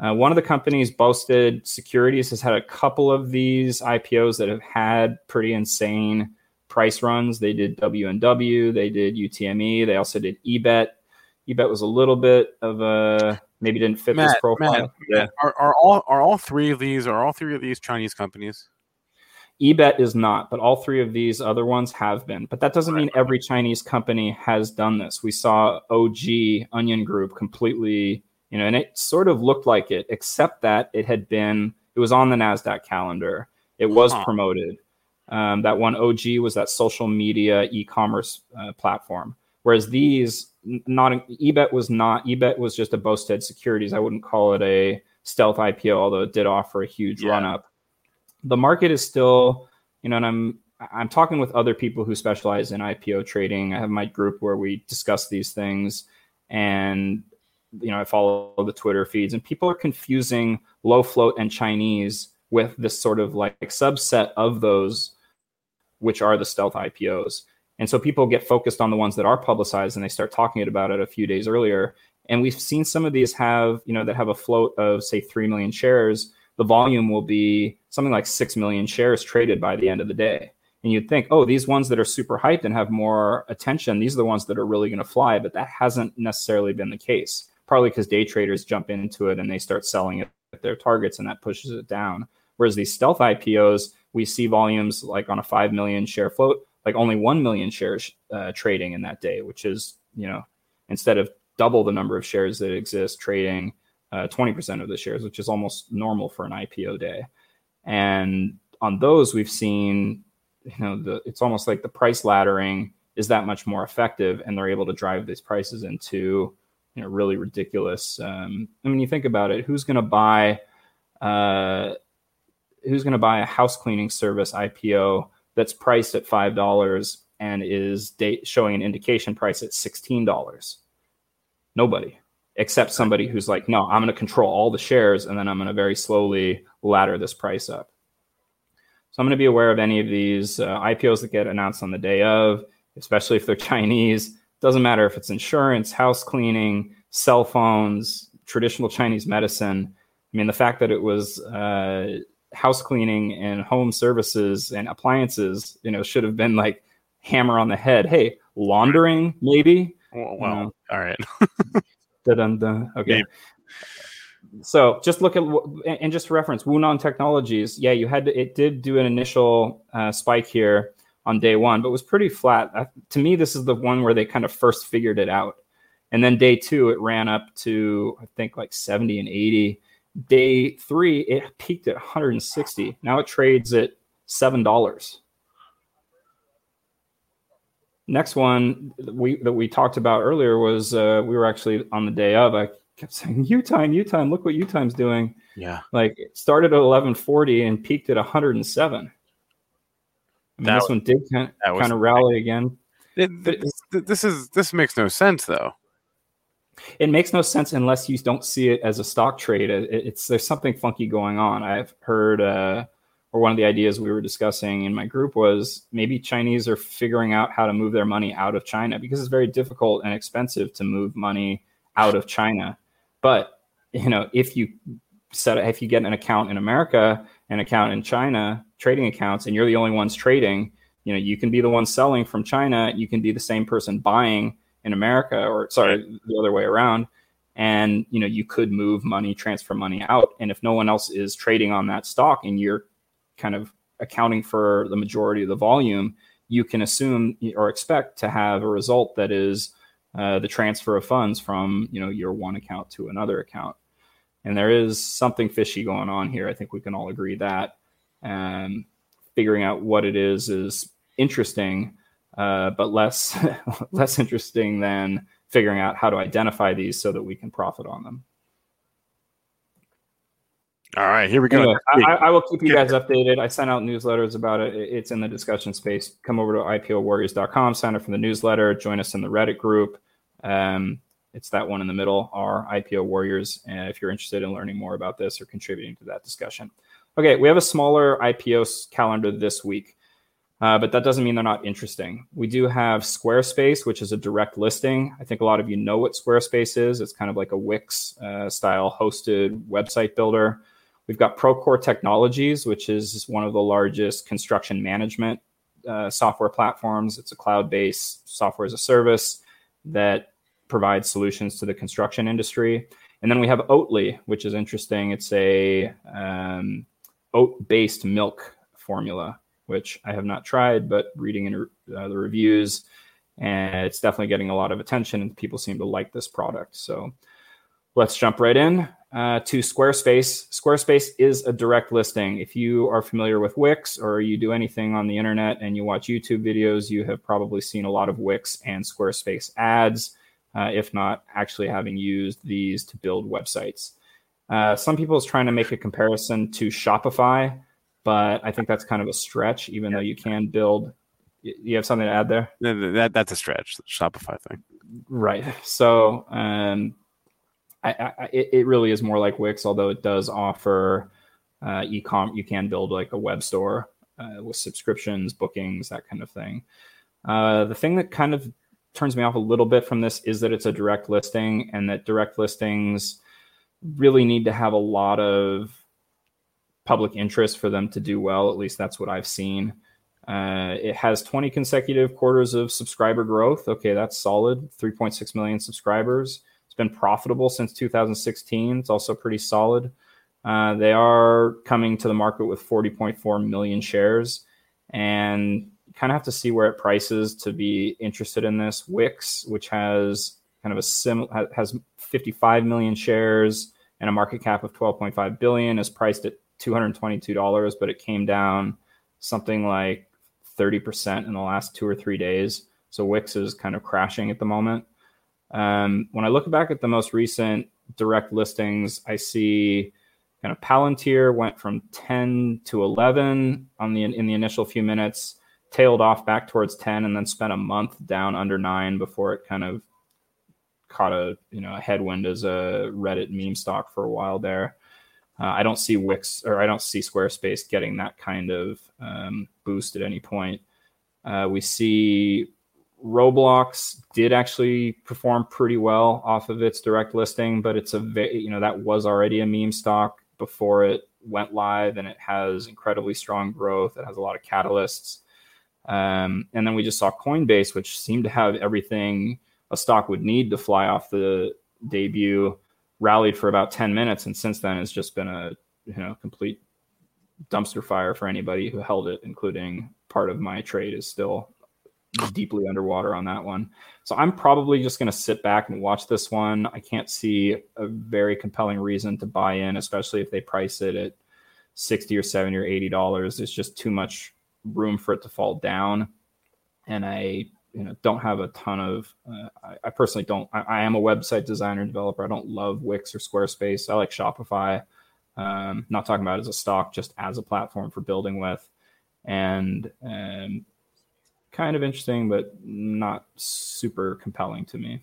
Uh, one of the companies, Boustead Securities, has had a couple of these IPOs that have had pretty insane price runs. They did WNW, they did UTME, they also did eBet. eBet was a little bit of a maybe didn't fit Matt, this profile. Matt, yeah. Are, are all are all three of these are all three of these Chinese companies? eBet is not, but all three of these other ones have been. But that doesn't mean every Chinese company has done this. We saw OG Onion Group completely, you know, and it sort of looked like it, except that it had been, it was on the NASDAQ calendar. It was Huh. promoted. Um, that one OG was that social media e-commerce uh, platform. Whereas these, not eBet was not. eBet was just a Boustead Securities. I wouldn't call it a stealth IPO, although it did offer a huge run up. The market is still, you know, and I'm I'm talking with other people who specialize in IPO trading. I have my group where we discuss these things, and you know, I follow the Twitter feeds, and people are confusing low float and Chinese with this sort of like subset of those, which are the stealth IPOs. And so people get focused on the ones that are publicized and they start talking about it a few days earlier. And we've seen some of these have, you know, that have a float of say 3 million shares. The volume will be something like 6 million shares traded by the end of the day. And you'd think, oh, these ones that are super hyped and have more attention, these are the ones that are really going to fly. But that hasn't necessarily been the case, partly because day traders jump into it and they start selling it at their targets and that pushes it down. Whereas these stealth IPOs, we see volumes like on a 5 million share float, like only 1 million shares uh, trading in that day, which is, you know, instead of double the number of shares that exist trading uh, 20% of the shares, which is almost normal for an IPO day. And on those, we've seen, you know, the it's almost like the price laddering is that much more effective, and they're able to drive these prices into, you know, really ridiculous. Um, I mean, you think about it, who's going to buy, uh, who's going to buy a house cleaning service IPO that's priced at five dollars and is date showing an indication price at sixteen dollars? Nobody except somebody who's like, no, I'm going to control all the shares and then I'm going to very slowly ladder this price up. So I'm going to be aware of any of these uh, IPOs that get announced on the day of, especially if they're Chinese. Doesn't matter if it's insurance, house cleaning, cell phones, traditional Chinese medicine. I mean, the fact that it was uh, house cleaning and home services and appliances, you know, should have been like hammer on the head. Hey, laundering, maybe. Well, well all right. Okay. So just look at and just reference Wunan Technologies. Yeah, you had to, it did do an initial uh, spike here on day one, but it was pretty flat. Uh, to me, this is the one where they kind of first figured it out, and then day two it ran up to I think like seventy and eighty. Day three it peaked at 160. Now it trades at seven dollars. Next one that we that we talked about earlier was uh, we were actually on the day of. I kept saying U time, U time. Look what U time's doing. Yeah. Like it started at 1140 and peaked at 107. I mean, That this was- one did kind, kind of rally again. It, this, this is this makes no sense though. It makes no sense unless you don't see it as a stock trade. It- it's there's something funky going on. I've heard, uh, or one of the ideas we were discussing in my group was maybe Chinese are figuring out how to move their money out of China because it's very difficult and expensive to move money out of China. But you know, if you set if you get an account in America, an account in China, trading accounts, and you're the only ones trading, you know, you can be the one selling from China. You can be the same person buying in America, or sorry, the other way around. And you know, you could move money, transfer money out, and if no one else is trading on that stock, and you're kind of accounting for the majority of the volume, you can assume or expect to have a result that is uh, the transfer of funds from you know your one account to another account. And there is something fishy going on here. I think we can all agree that. And figuring out what it is is interesting, uh, but less less interesting than figuring out how to identify these so that we can profit on them. All right, here we go. Anyway, I, I, will keep you guys updated. I sent out newsletters about it. It's in the discussion space. Come over to ipowarriors.com, sign up for the newsletter, join us in the Reddit group. Um, it's that one in the middle, our IPO Warriors. And if you're interested in learning more about this or contributing to that discussion. Okay, we have a smaller IPO calendar this week, uh, but that doesn't mean they're not interesting. We do have Squarespace, which is a direct listing. I think a lot of you know what Squarespace is. It's kind of like a Wix uh, style hosted website builder. We've got Procore Technologies, which is one of the largest construction management uh, software platforms. It's a cloud based software as a service that provides solutions to the construction industry. And then we have Oatly, which is interesting. It's a um, oat based milk formula, which I have not tried, but reading in uh, the reviews, and it's definitely getting a lot of attention, and people seem to like this product. So let's jump right in uh, to Squarespace. Squarespace is a direct listing. If you are familiar with Wix or you do anything on the internet and you watch YouTube videos, you have probably seen a lot of Wix and Squarespace ads, uh, if not actually having used these to build websites. Uh, some people is trying to make a comparison to Shopify, but I think that's kind of a stretch, even though you can build. You have something to add there? That, that's a stretch, the Shopify thing. Right. So, um, I, I, it really is more like Wix, although it does offer uh, ecom. You can build like a web store uh, with subscriptions, bookings, that kind of thing. Uh, the thing that kind of turns me off a little bit from this is that it's a direct listing, and that direct listings really need to have a lot of public interest for them to do well. At least that's what I've seen. Uh, it has 20 consecutive quarters of subscriber growth. Okay, that's solid. 3.6 million subscribers. It's been profitable since 2016. It's also pretty solid. Uh, they are coming to the market with 40.4 million shares, and kind of have to see where it prices to be interested in this. Wix, which has kind of a sim has 55 million shares and a market cap of 12.5 billion, is priced at 222 dollars, but it came down something like 30% in the last two or three days. So Wix is kind of crashing at the moment. Um, when I look back at the most recent direct listings, I see kind of Palantir went from 10 to 11 on the in the initial few minutes, tailed off back towards 10, and then spent a month down under nine before it kind of caught a you know a headwind as a Reddit meme stock for a while there. Uh, I don't see Wix or I don't see Squarespace getting that kind of um, boost at any point. Uh, we see Roblox did actually perform pretty well off of its direct listing, but it's a you know that was already a meme stock before it went live, and it has incredibly strong growth. It has a lot of catalysts, um, and then we just saw Coinbase, which seemed to have everything a stock would need to fly off the debut, rallied for about ten minutes, and since then it's just been a you know complete dumpster fire for anybody who held it, including part of my trade is still deeply underwater on that one. So I'm probably just going to sit back and watch this one. I can't see a very compelling reason to buy in, especially if they price it at 60 or 70 or 80 dollars. There's just too much room for it to fall down. And I you know don't have a ton of uh, I, I, personally don't I, I, am a website designer and developer i don't love wix or squarespace i like shopify um, not talking about as a stock just as a platform for building with and um, kind of interesting, but not super compelling to me.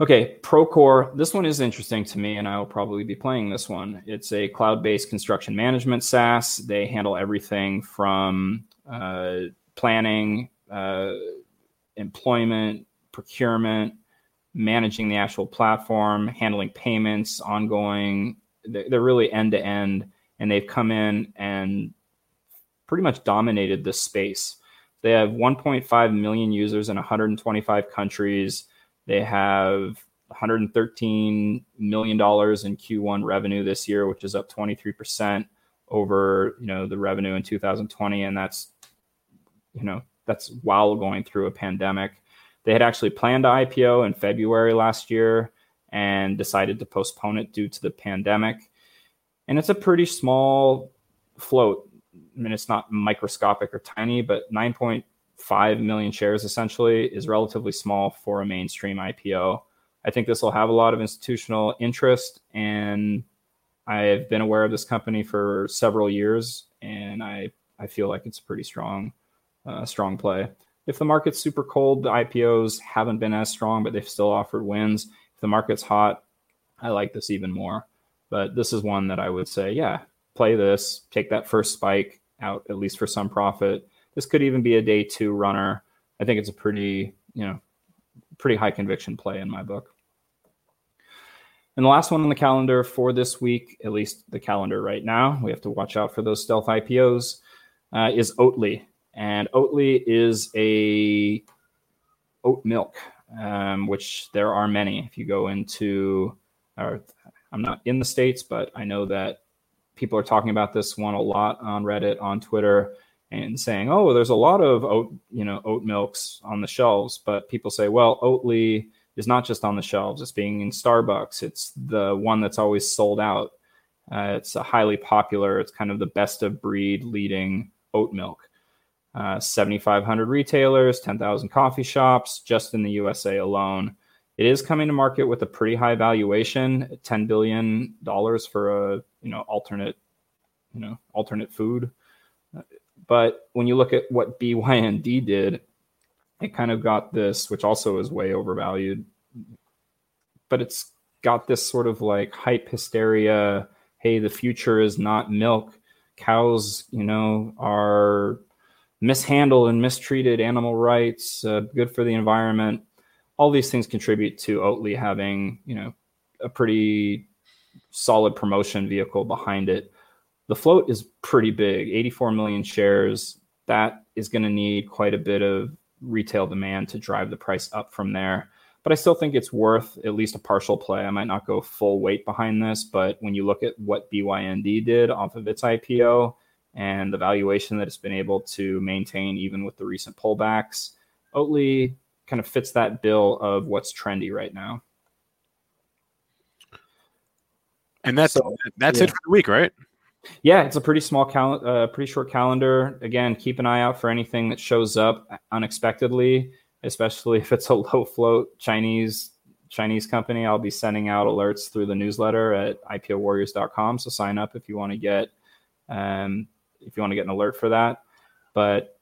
Okay, Procore. This one is interesting to me, and I will probably be playing this one. It's a cloud based construction management SaaS. They handle everything from uh, planning, uh, employment, procurement, managing the actual platform, handling payments, ongoing. They're, they're really end to end, and they've come in and pretty much dominated this space. They have 1.5 million users in 125 countries. They have 113 million dollars in Q1 revenue this year, which is up 23 percent over you know the revenue in 2020, and that's you know that's while going through a pandemic. They had actually planned to IPO in February last year and decided to postpone it due to the pandemic. And it's a pretty small float. I mean, it's not microscopic or tiny, but 9.5 million shares essentially is relatively small for a mainstream IPO. I think this will have a lot of institutional interest, and I've been aware of this company for several years, and I I feel like it's pretty strong uh, strong play. If the market's super cold, the IPOs haven't been as strong, but they've still offered wins. If the market's hot, I like this even more. But this is one that I would say, yeah, play this, take that first spike out at least for some profit. This could even be a day two runner. I think it's a pretty, you know, pretty high conviction play in my book. And the last one on the calendar for this week, at least the calendar right now, we have to watch out for those stealth IPOs, uh, is Oatly and Oatly is a oat milk, um, which there are many. If you go into, or I'm not in the states, but I know that people are talking about this one a lot on Reddit, on Twitter, and saying, "Oh, there's a lot of oat, you know, oat milks on the shelves." But people say, "Well, Oatly is not just on the shelves; it's being in Starbucks. It's the one that's always sold out. Uh, it's a highly popular. It's kind of the best of breed leading oat milk." Uh, 7,500 retailers, 10,000 coffee shops just in the USA alone. It is coming to market with a pretty high valuation, $10 billion for a you know alternate you know alternate food. But when you look at what BYND did, it kind of got this, which also is way overvalued. But it's got this sort of like hype hysteria. Hey, the future is not milk. Cows, you know, are mishandled and mistreated animal rights, uh, good for the environment. All these things contribute to Oatly having, you know, a pretty solid promotion vehicle behind it. The float is pretty big, 84 million shares. That is going to need quite a bit of retail demand to drive the price up from there. But I still think it's worth at least a partial play. I might not go full weight behind this, but when you look at what BYND did off of its IPO, and the valuation that it's been able to maintain even with the recent pullbacks. Oatly kind of fits that bill of what's trendy right now. And that's so, that's yeah. it for the week, right? Yeah, it's a pretty small cal- uh, pretty short calendar. Again, keep an eye out for anything that shows up unexpectedly, especially if it's a low float Chinese Chinese company. I'll be sending out alerts through the newsletter at ipowarriors.com. So sign up if you want to get um, if you want to get an alert for that. But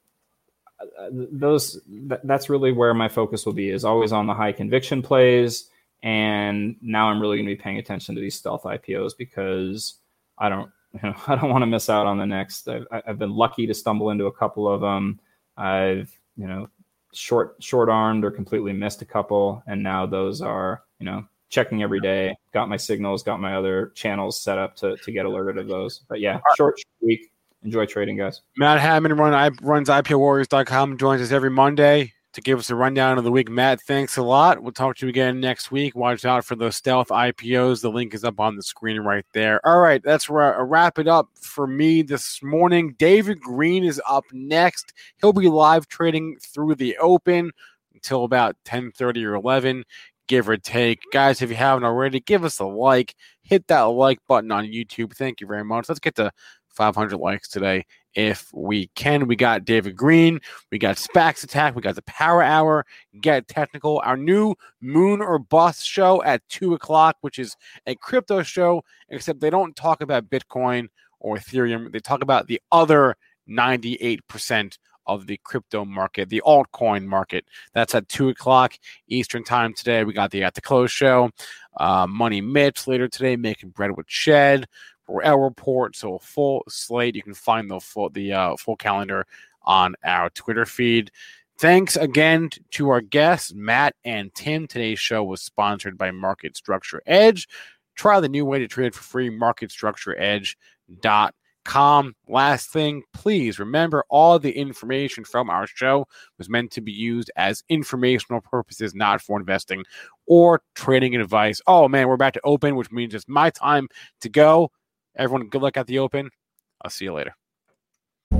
uh, those that's really where my focus will be is always on the high conviction plays. And now I'm really going to be paying attention to these stealth IPOs because I don't you know, I don't want to miss out on the next. I've, I've been lucky to stumble into a couple of them. I've you know short short armed or completely missed a couple, and now those are you know checking every day. Got my signals, got my other channels set up to to get alerted of those. But yeah, short week enjoy trading, guys. Matt Hammond run, runs IPOWarriors.com joins us every Monday to give us a rundown of the week. Matt, thanks a lot. We'll talk to you again next week. Watch out for those stealth IPOs. The link is up on the screen right there. All right, that's where I wrap it up for me this morning. David Green is up next. He'll be live trading through the open until about 10:30 or 11 give or take. Guys, if you haven't already, give us a like. Hit that like button on YouTube. Thank you very much. Let's get to 500 likes today if we can. We got David Green, we got SPACs Attack, we got the Power Hour, Get Technical, our new Moon or Bust show at 2 o'clock, which is a crypto show, except they don't talk about Bitcoin or Ethereum. They talk about the other 98% of the crypto market, the altcoin market. That's at 2 o'clock Eastern Time today. We got the At the Close show. Uh, Money Mitch later today, Making Bread with Shed. L report. So a full slate. You can find the full the uh, full calendar on our Twitter feed. Thanks again to our guests, Matt and Tim. Today's show was sponsored by Market Structure Edge. Try the new way to trade for free, marketstructureedge.com. Last thing, please remember all the information from our show was meant to be used as informational purposes, not for investing or trading advice. Oh man, we're about to open, which means it's my time to go. Everyone, good luck at the open. I'll see you later.